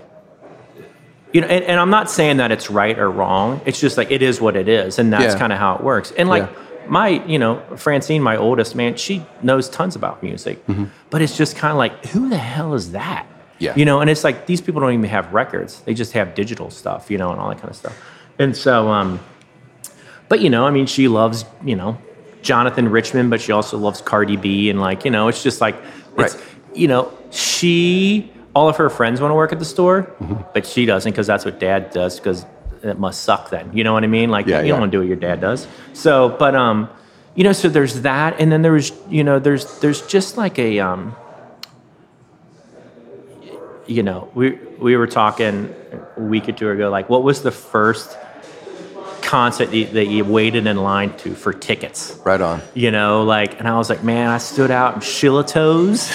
You know, and, and I'm not saying that it's right or wrong. It's just like it is what it is, and that's Yeah. kind of how it works. And like Yeah. My, you know, Francine, my oldest man, she knows tons about music, but it's just kind of like, who the hell is that? Yeah. You know, and it's like these people don't even have records; they just have digital stuff, you know, and all that kind of stuff. And so, um, but you know, I mean, she loves, you know, Jonathan Richman, but she also loves Cardi B, and like, you know, it's just like, it's, Right. you know, she, all of her friends want to work at the store, Mm-hmm. but she doesn't because that's what dad does because it must suck then. You know what I mean? Like, Yeah, you yeah. don't want to do what your dad does. So, but, um, you know, so there's that, and then there was, you know, there's, there's just like a, um, you know, we we were talking a week or two ago, like, what was the first concert that you, that you waited in line to for tickets? Right on. You know, like, and I was like, man, I stood out in Shillito's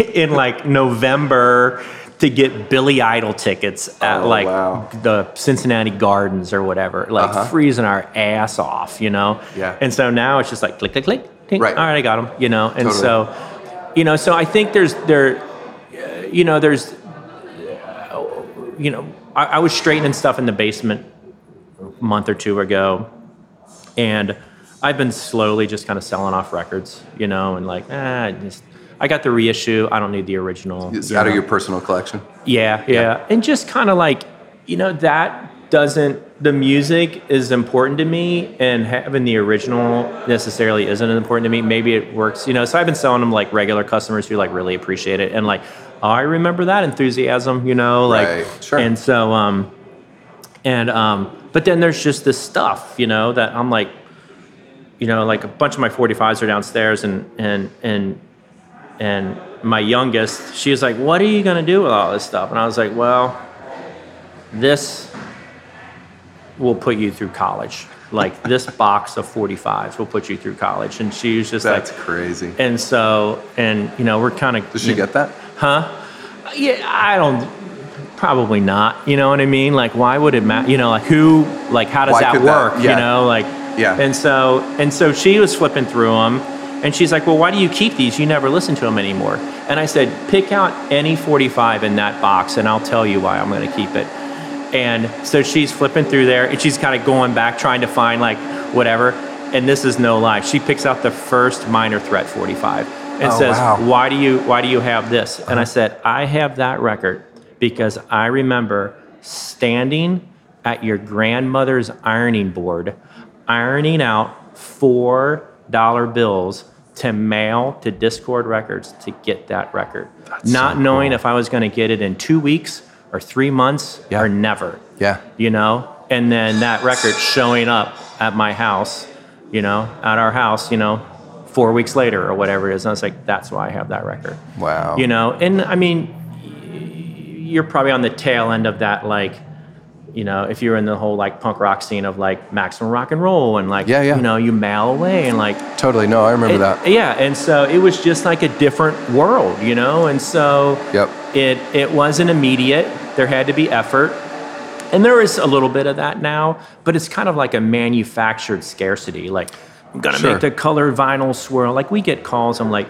(laughs) (laughs) in like November to get Billy Idol tickets at Oh, like wow. the Cincinnati Gardens or whatever, like Uh-huh. freezing our ass off, you know? Yeah. And so now it's just like click, click, click. click. Right. All right, I got them, you know? And Totally. so, you know, so I think there's, there, you know, there's, you know, I, I was straightening stuff in the basement a month or two ago, and I've been slowly just kind of selling off records, you know, and like, ah, just I got the reissue. I don't need the original. It's you out of your personal collection. Yeah, yeah, and just kind of like, you know, that doesn't. The music is important to me, and having the original necessarily isn't important to me. Maybe it works, you know. So I've been selling them like regular customers who like really appreciate it, and like, oh, I remember that enthusiasm, you know, like, Right, sure. and so, um, and um, but then there's just this stuff, you know, that I'm like, you know, like a bunch of my 45s are downstairs, and and and and my youngest, she was like, "What are you gonna do with all this stuff?" And I was like, "Well, this will put you through college. Like this box of 45s will put you through college." And she was just That's like, That's crazy. and so, and you know, we're kind of. Does she get that? Huh? Yeah, I don't. Probably not. You know what I mean? Like, why would it matter? You know, like who? Like, how does Why that could that- work? yeah. You know, like. Yeah. And so, and so she was flipping through them, and she's like, "Well, why do you keep these? You never listen to them anymore." And I said, "Pick out any 45 in that box, and I'll tell you why I'm going to keep it." And so she's flipping through there, and she's kind of going back, trying to find like whatever. And this is no lie. She picks out the first Minor Threat 45 and Oh, says, wow. "Why do you Why do you have this?" Uh-huh. And I said, "I have that record because I remember standing at your grandmother's ironing board, ironing out four dollar bills to mail to Dischord Records to get that record, not so knowing cool. if I was going to get it in two weeks or three months Yeah. or never Yeah. you know and then that record showing up at my house you know at our house you know four weeks later or whatever it is and i was like that's why i have that record Wow. you know and i mean y- you're probably on the tail end of that like you know if you're in the whole like punk rock scene of like maximum rock and roll and like Yeah, yeah. you know you mail away and like Totally. No, I remember it- that. Yeah, and so it was just like a different world, you know. And so Yep. it it wasn't immediate. There had to be effort, and there is a little bit of that now, but it's kind of like a manufactured scarcity. Like I'm gonna Sure. make the colored vinyl swirl. Like we get calls. I'm like.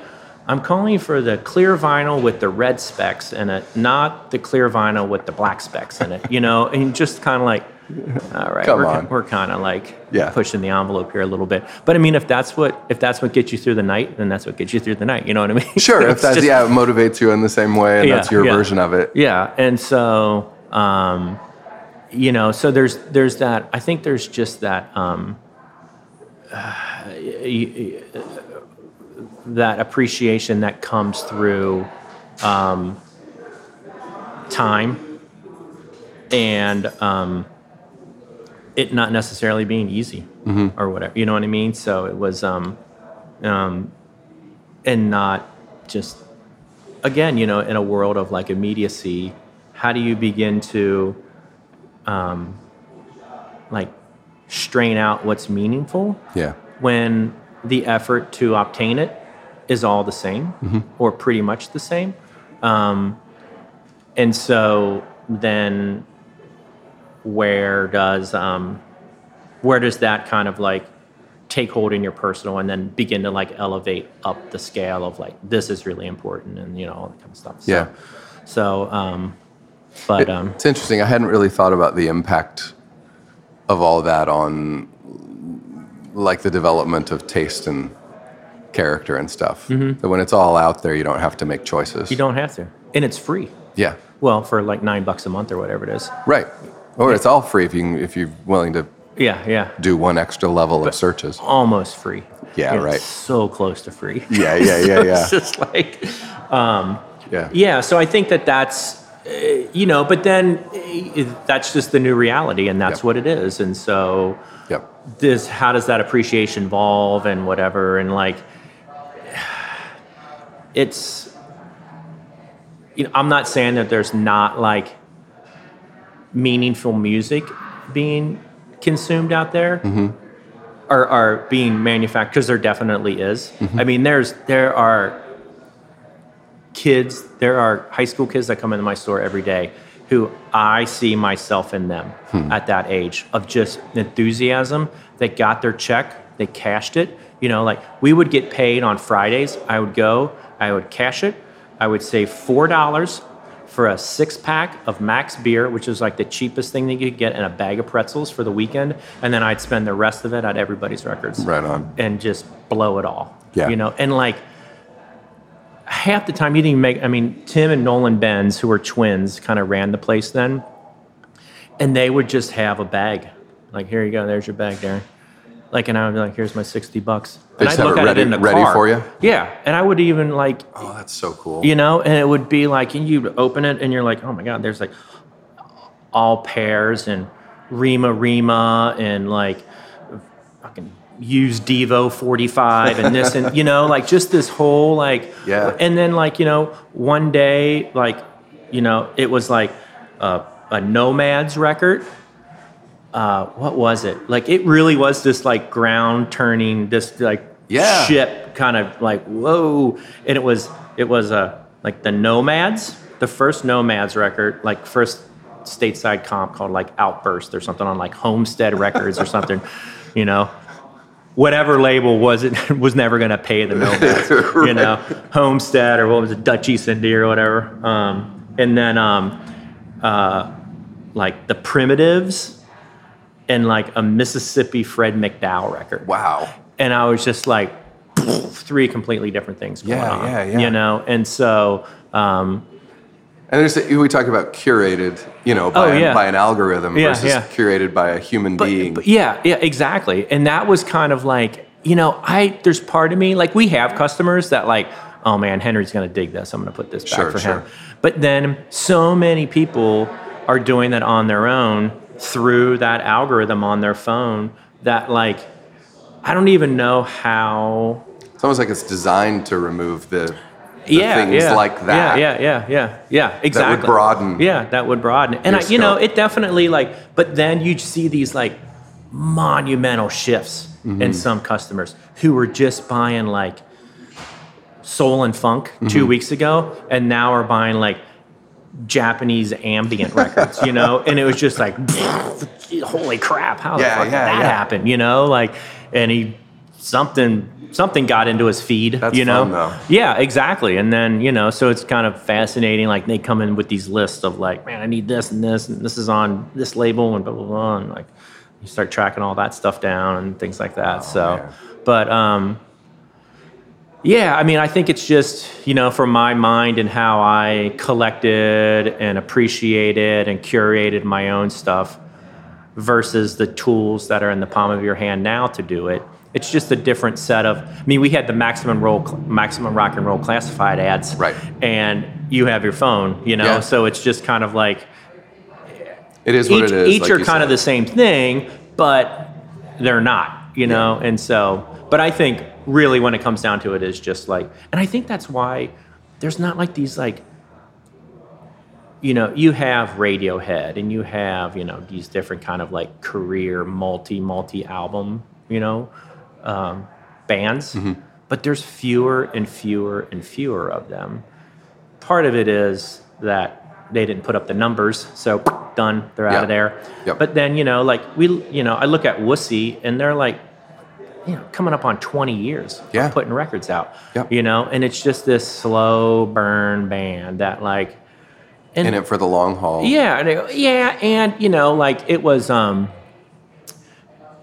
I'm calling for the clear vinyl with the red specks in it, not the clear vinyl with the black specks in it. You know, (laughs) and just kind of like, all right, Come we're, on. we're kind of like Yeah. pushing the envelope here a little bit. But I mean, if that's what if that's what gets you through the night, then that's what gets you through the night. You know what I mean? Sure. (laughs) if that's just- yeah, it motivates you in the same way, and Yeah, that's your yeah. version of it. yeah. And so, um, you know, so there's there's that. I think there's just that. Um, (sighs) y- that appreciation that comes through um, time and um, it not necessarily being easy or whatever. You know what I mean? So it was, um, um, and not just again, you know, in a world of like immediacy, how do you begin to um, like strain out what's meaningful Yeah. when the effort to obtain it is all the same or pretty much the same? Um, and so then where does um, where does that kind of like take hold in your personal and then begin to like elevate up the scale of like this is really important and you know all that kind of stuff so, Yeah. so um but um It's interesting. I hadn't really thought about the impact of all that on like the development of taste and character and stuff. That when it's all out there, you don't have to make choices. Mm-hmm. you don't have to and it's free Yeah. well for like nine bucks a month or whatever it is Right. Or it's all free if you can, if you're willing to yeah yeah do one extra level of searches. almost free Yeah, It's right. so close to free Yeah, yeah, yeah, (laughs) yeah. it's just like Yeah. Yeah, so I think that that's, uh, you know, but then uh, that's just the new reality, and that's Yep. what it is. And so, Yep. this, how does that appreciation evolve and whatever? And like, it's, you know, I'm not saying that there's not like meaningful music being consumed out there. Mm-hmm. Or are being manufactured because there definitely is. Mm-hmm. I mean, there's there are kids, there are high school kids that come into my store every day who I see myself in them hmm. at that age of just enthusiasm. They got their check, they cashed it. You know, like we would get paid on Fridays. I would go, I would cash it, I would save four dollars for a six pack of Max beer, which is like the cheapest thing that you could get, and a bag of pretzels for the weekend. And then I'd spend the rest of it at everybody's records Right on. and just blow it all. Yeah. You know, and like half the time you didn't even make I mean, Tim and Nolan Benz, who were twins, kind of ran the place then. And they would just have a bag. Like, here you go, there's your bag, Darren. Like, and I would be like, here's my 60 bucks. They and just have it ready- in the ready car. for you? Yeah. And I would even like Oh, that's so cool. you know, and it would be like, and you'd open it and you're like, oh my God, there's like all pairs and Rema Rema and like fucking use Devo 45 and this and, (laughs) you know, like just this whole like, Yeah. And then like, you know, one day, like, you know, it was like a, a Nomads record. Uh, what was it? Like, it really was this like ground turning, this like Yeah. ship kind of like whoa. And it was it was uh, like the nomads the first nomads record like first stateside comp called like outburst or something on like homestead records or something (laughs) you know? Whatever label was it (laughs) was never going to pay the nomads (laughs) you know? Homestead or what was it dutch east india or whatever. Um, and then um, uh, like the primitives and like a mississippi fred mcdowell record Wow. and I was just like three completely different things going Yeah, on. yeah, yeah. You know, and so um, And there's we talk about curated, you know, by, Oh, yeah. by an algorithm versus curated by a human being. But yeah, yeah, exactly. And that was kind of like, you know, I there's part of me like we have customers that like, oh man, Henry's gonna dig this. I'm gonna put this back Sure, for sure. him. But then so many people are doing that on their own through that algorithm on their phone that like I don't even know how it's almost like it's designed to remove the, yeah, things yeah, like that. Yeah, yeah, yeah, yeah, yeah. Exactly. That would broaden Yeah, that would broaden. And I, you know, it definitely like. But then you see these like monumental shifts Mm-hmm. in some customers who were just buying like soul and funk Mm-hmm. two weeks ago, and now are buying like Japanese ambient records. You know, and it was just like, (laughs) holy crap! How the Yeah, fuck did that yeah. happen? You know, like, and he something something got into his feed. That's you know, fun, yeah, exactly. And then, you know, so it's kind of fascinating. Like they come in with these lists of like, man, I need this and this, and this is on this label and blah, blah, blah. And like you start tracking all that stuff down and things like that. so, Oh, man. but, um, yeah, I mean, I think it's just, you know, from my mind and how I collected and appreciated and curated my own stuff versus the tools that are in the palm of your hand now to do it. It's just a different set of. I mean, we had the maximum roll, maximum rock and roll classified ads, Right. And you have your phone, you know, Yeah. so it's just kind of like It is what each, it is. each like are kind of the same thing, but they're not, you know. And so, but I think really when it comes down to it is just like, and I think that's why there's not like these like you know, you have Radiohead and you have, you know, these different kind of like career multi multi album, you know, um, bands, Mm-hmm. but there's fewer and fewer and fewer of them. Part of it is that they didn't put up the numbers, so done, they're out Yeah. of there. Yep. But then, you know, like we, you know, I look at Wussy and they're like, you know, coming up on 20 years Yeah. putting records out, Yep. you know, and it's just this slow burn band that like, and in it for the long haul. yeah, and it- yeah, and you know, like it was, um,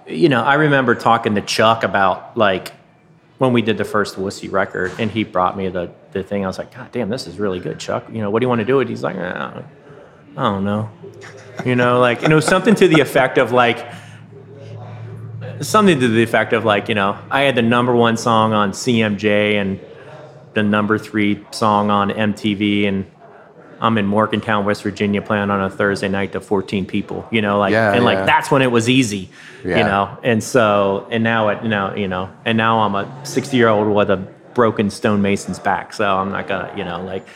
you know, I remember talking to Chuck about like when we did the first Wussy record, and he brought me the the thing. I was like, God damn, this is really good, Chuck. You know, what do you want to do it? He's like, "Ah, I don't know, you know, like, and it was something to the effect of like. Something to the effect of like, you know, I had the number one song on CMJ and the number three song on MTV, and I'm in Morgantown, West Virginia, playing on a Thursday night to 14 people. You know, like, Yeah, and like yeah. that's when it was easy. Yeah. You know, and so and now it, you know, you know, and now I'm a 60 year old with a broken stonemason's back, so I'm not gonna, you know, like.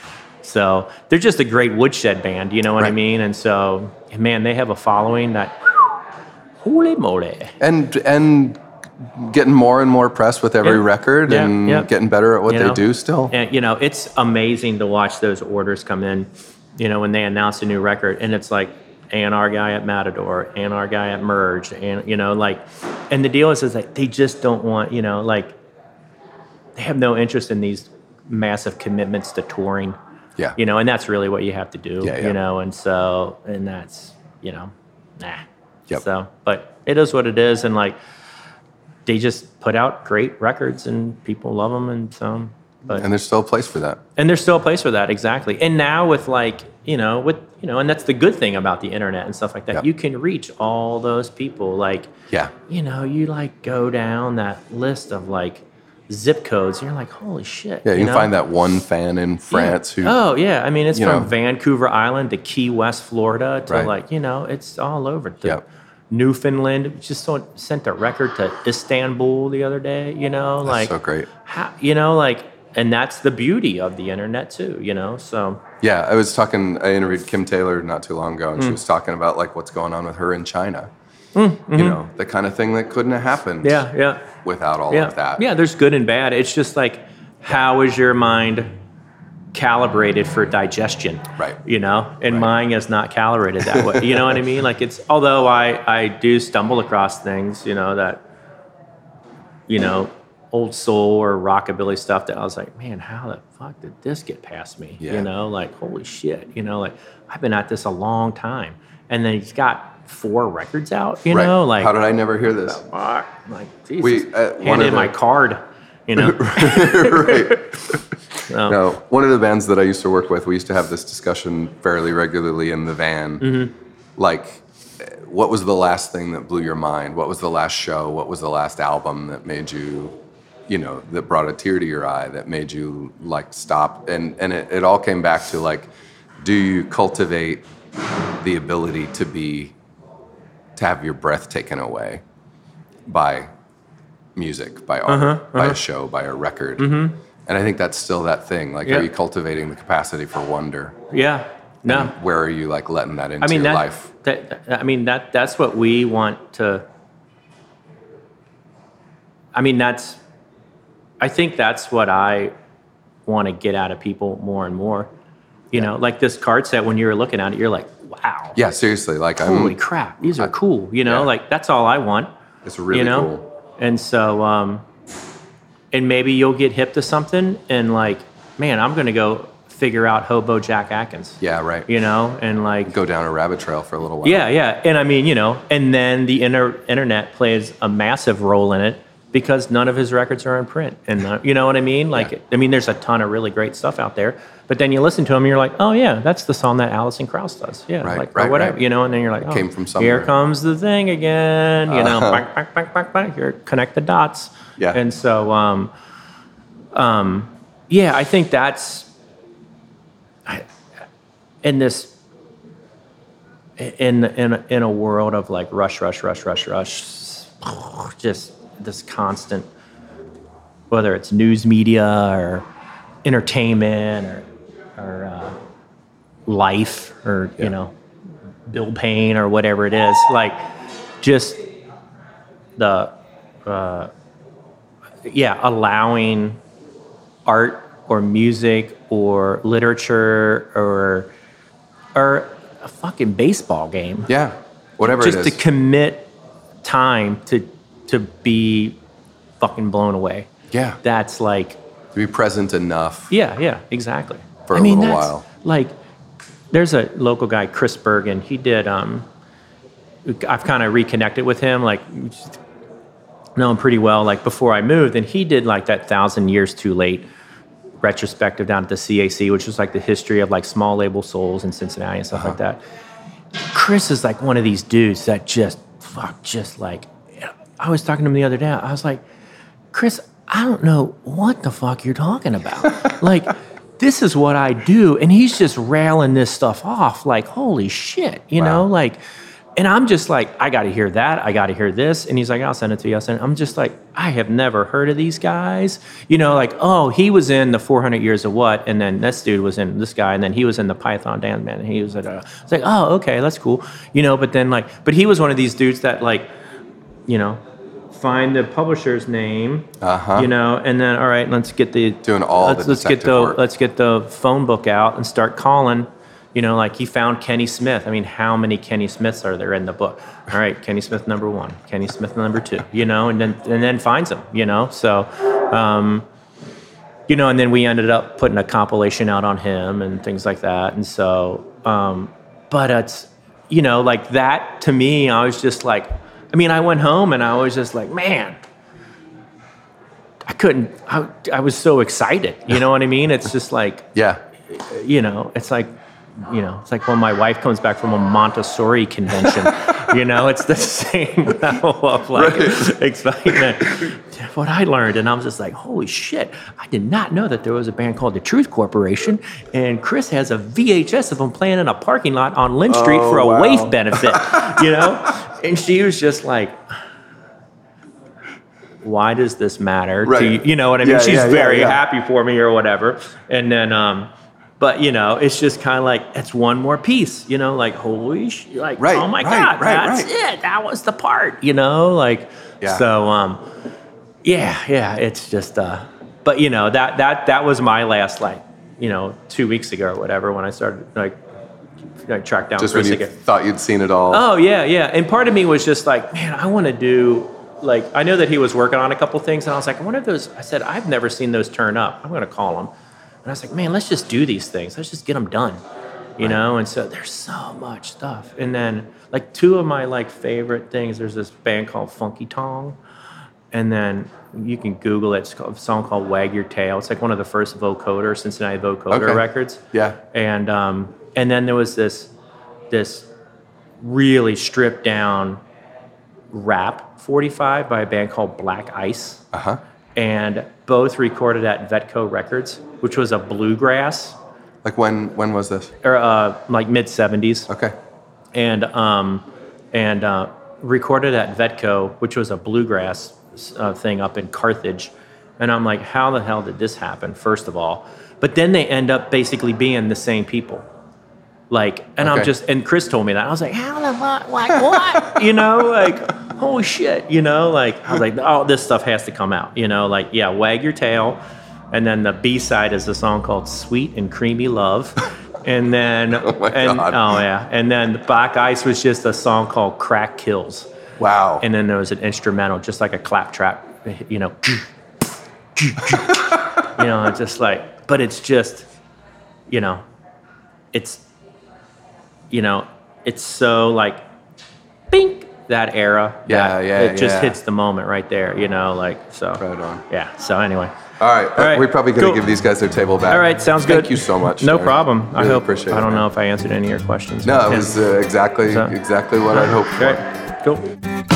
So they're just a great woodshed band, you know what I mean? And so, man, they have a following that, holy moly! and and getting more and more press with every Yeah. record Yeah, and yeah. getting better at what you they know? do still. And you know, it's amazing to watch those orders come in. You know, when they announce a new record, and it's like A&R guy at Matador, A&R guy at Merge, and you know, like, and the deal is, is like they just don't want, you know, like they have no interest in these massive commitments to touring. Yeah. You know, and that's really what you have to do. Yeah, yeah. You know, and so, and that's, you know, nah. Yep. So, but it is what it is, and like they just put out great records, and people love them, and so. But And there's still a place for that. and there's still a place for that, exactly. And now with like, you know, with you know, and that's the good thing about the internet and stuff like that. Yep. You can reach all those people. Like, Yeah. you know, you like go down that list of like zip codes, and you're like, holy shit. Yeah, you, can know? find that one fan in France who Oh yeah, I mean it's from know. Vancouver Island to Key West, Florida, to Right. like you know it's all over. To Yep. Newfoundland just sent a record to Istanbul the other day. You know, like so great. How, you know, like, and that's the beauty of the internet too. You know, so Yeah, I was talking. I interviewed Kim Taylor not too long ago, and Mm. she was talking about like what's going on with her in China. You know, the kind of thing that couldn't have happened. Mm-hmm. yeah, yeah, Without all yeah, of that. yeah. There's good and bad. It's just like, how is your mind calibrated for digestion? Right. You know, and Right. mine is not calibrated that way. You know what I mean? Like it's although I I do stumble across things, you know that, you know, old soul or rockabilly stuff that I was like, man, how the fuck did this get past me? Yeah. You know, like holy shit. You know, like I've been at this a long time, and then he's got four records out. You Right. know, like how did I never hear this? fuck, like Jesus, We, uh, one hand of in my card. You know, (laughs) right. (laughs) So, Now, one of the bands that I used to work with, we used to have this discussion fairly regularly in the van. Mm-hmm. Like, what was the last thing that blew your mind? What was the last show? What was the last album that made you, you know, that brought a tear to your eye, that made you like stop? And and it, it all came back to like, do you cultivate the ability to be, to have your breath taken away by music, by art, Uh-huh, by a show, by a record? And I think that's still that thing. Like, Yeah. are you cultivating the capacity for wonder? yeah, no. And where are you like letting that into I mean your that, life? that. I mean that. That's what we want to. I mean that's. I think that's what I want to get out of people more and more. You know, like this card set. When you're looking at it, you're like, "Wow, Yeah, seriously. Like, I'm. holy crap, these are cool." You know, yeah. like that's all I want. It's really you know? cool. And so, um, and maybe you'll get hip to something, and like, man, I'm gonna go figure out Hobo Jack Adkins. Yeah, right. You know, and like, Go down a rabbit trail for a little while. yeah, yeah. And I mean, you know, and then the inter- internet plays a massive role in it because none of his records are in print. And uh, you know what I mean? Like, Yeah. I mean, there's a ton of really great stuff out there. But then you listen to them, and you're like, oh, yeah, that's the song that Alison Krauss does. Yeah. Right, like, right, or whatever, right. you know, and then you're like, oh, came from somewhere. here comes the thing again. You know, Uh-huh. back, back, back. bang, bang. Here, connect the dots. Yeah. And so, um, um, yeah, I think that's I, in this in in in a world of like rush, rush, rush, rush, rush, just this constant, whether it's news media or entertainment or or uh, life or Yeah. you know bill paying or whatever it is, like just the uh, yeah allowing art or music or literature or or a fucking baseball game Yeah. Whatever just to commit time to to be fucking blown away yeah. that's like To be present enough. yeah yeah exactly For I a mean, little that's- while. like there's a local guy chris bergen. He did um i've kind of reconnected with him like know him pretty well like before i moved. And he did like that thousand years too late retrospective down at the cac which was like the history of like small label souls in cincinnati and stuff like Uh-huh. that. Chris is like one of these dudes that just fuck just like i was talking to him the other day. I was like chris i don't know what the fuck you're talking about. (laughs) Like this is what i do and he's just railing this stuff off like holy shit you know like and I'm just like, I got to hear that. I got to hear this. And he's like, I'll send it to you. I'll send it. I'm just like, I have never heard of these guys. You know, like, oh, he was in the 400 Years of What, and then this dude was in this guy, and then he was in the Python Dance Man, and he was at a. It's like, oh, okay, that's cool. You know, but then like, but he was one of these dudes that like, you know, find the publisher's name. Uh-huh. You know, and then all right, let's get the Doing all let's, the let's get the work. let's get the phone book out and start calling. You know, like he found Kenny Smith. I mean, how many Kenny Smiths are there in the book? All right, Kenny Smith number one, Kenny Smith number two. You know, and then and then finds them. You know, so. Um, you know, and then we ended up putting a compilation out on him and things like that. And so, um, but it's, you know, like that to me, I was just like, I mean, I went home and I was just like, man, I couldn't, I, I was so excited. You know what I mean? It's just like, (laughs) Yeah. you know, it's like, you know, it's like when my wife comes back from a Montessori convention. you know, it's the (laughs) same level of like excitement. What I learned, and I was just like, holy shit! I did not know that there was a band called the Truth Corporation, and Chris has a VHS of them playing in a parking lot on Lynn Street Oh, for a oh, wow. waif benefit. you know, (laughs) and she was just like. Why does this matter Right. you? You know what I mean? Yeah, She's yeah, very yeah. happy for me or whatever. And then, um, but you know, it's just kind of like it's one more piece. You know, like holy, sh- like Right, oh my right, god, that's it. That was the part. You know, like so. Um, yeah, yeah. It's just, uh, but you know that that that was my last like you know two weeks ago or whatever when I started like like track down Just when Chris you again. thought you'd seen it all. Oh yeah, yeah. And part of me was just like, man, I want to do like I know that he was working on a couple things, and I was like, I wonder if those. I said I've never seen those turn up. I'm gonna call him, and I was like, man, let's just do these things. Let's just get them done, you know. And so there's so much stuff. And then like two of my like favorite things. There's this band called Funky Tong, and then you can Google it. It's called, a song called "Wag Your Tail." It's like one of the first vocoder Cincinnati vocoder Okay. records. Yeah. And um, and then there was this this really stripped down rap 45 by a band called Black Ice. Uh huh. And both recorded at Vetco Records, which was a bluegrass Like when when was this? or uh, like mid 70s. Okay. and um, and uh, recorded at Vetco, which was a bluegrass uh, thing up in Carthage. And I'm like, how the hell did this happen? First of all, but then they end up basically being the same people. Like, and I'm just, and Chris told me that I was like, how the fuck, like (laughs) what? you know, like holy shit, you know, like I was like, oh, this stuff has to come out. You know, like yeah, wag your tail. And then the B side is a song called "Sweet and Creamy Love," and then (laughs) oh my and God. oh yeah, and then Black Ice was just a song called "Crack Kills," Wow. and then there was an instrumental, just like a claptrap, you know, (laughs) you know, it's just like, but it's just, you know, it's, you know, it's so like, bink that era. Yeah, that yeah, It just yeah. hits the moment right there, you know, like so. Right on. Yeah. So anyway. All right. All right, We're probably going to cool. give these guys their table back. All right, sounds good. Thank you so much. No problem. I Really hope. appreciate I don't man. know if I answered any of your questions. No, it was uh, exactly So- exactly what I'd hoped for. Cool.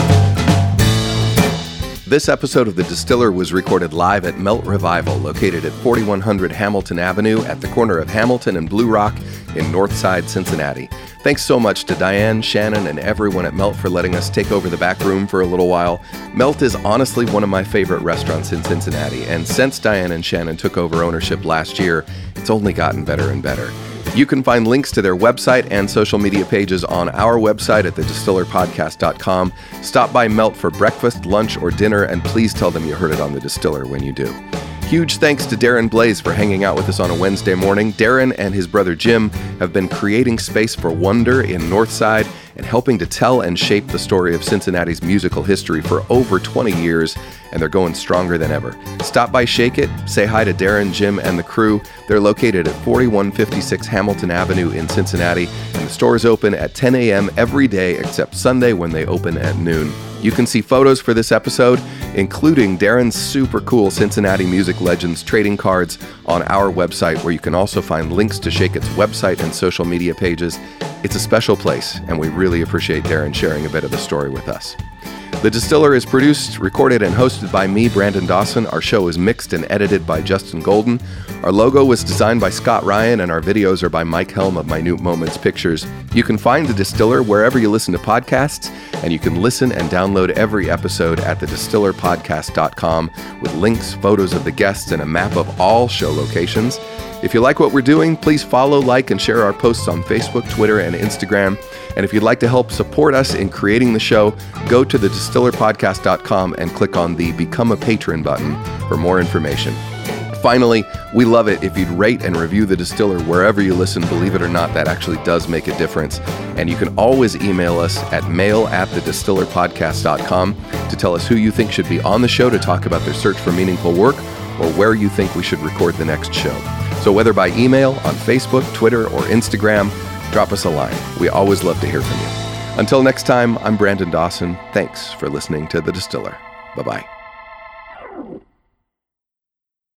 This episode of The Distiller was recorded live at Melt Revival, located at 4100 Hamilton Avenue at the corner of Hamilton and Blue Rock in Northside, Cincinnati. Thanks so much to Diane, Shannon, and everyone at Melt for letting us take over the back room for a little while. Melt is honestly one of my favorite restaurants in Cincinnati, and since Diane and Shannon took over ownership last year, it's only gotten better and better. You can find links to their website and social media pages on our website at thedistillerpodcast.com. Stop by Melt for breakfast, lunch, or dinner, and please tell them you heard it on The Distiller when you do. Huge thanks to Darren Blase for hanging out with us on a Wednesday morning. Darren and his brother Jim have been creating space for wonder in Northside and helping to tell and shape the story of Cincinnati's musical history for over 20 years, and they're going stronger than ever. Stop by Shake It, say hi to Darren, Jim, and the crew. They're located at 4156 Hamilton Avenue in Cincinnati, and the store is open at 10 a.m. every day except Sunday when they open at noon. You can see photos for this episode, including Darren's super cool Cincinnati Music Legends trading cards, on our website, where you can also find links to Shake It's website and social media pages. It's a special place, and we really appreciate Darren sharing a bit of the story with us. The Distiller is produced, recorded, and hosted by me, Brandon Dawson. Our show is mixed and edited by Justin Golden. Our logo was designed by Scott Ryan, and our videos are by Mike Helm of Minute Moments Pictures. You can find The Distiller wherever you listen to podcasts, and you can listen and download every episode at thedistillerpodcast.com with links, photos of the guests, and a map of all show locations. If you like what we're doing, please follow, like, and share our posts on Facebook, Twitter, and Instagram. And if you'd like to help support us in creating the show, go to thedistillerpodcast.com and click on the Become a Patron button for more information. Finally, we love it if you'd rate and review The Distiller wherever you listen. Believe it or not, that actually does make a difference. And you can always email us at mail at thedistillerpodcast.com to tell us who you think should be on the show to talk about their search for meaningful work or where you think we should record the next show. So, whether by email, on Facebook, Twitter, or Instagram, drop us a line. We always love to hear from you. Until next time, I'm Brandon Dawson. Thanks for listening to The Distiller. Bye bye.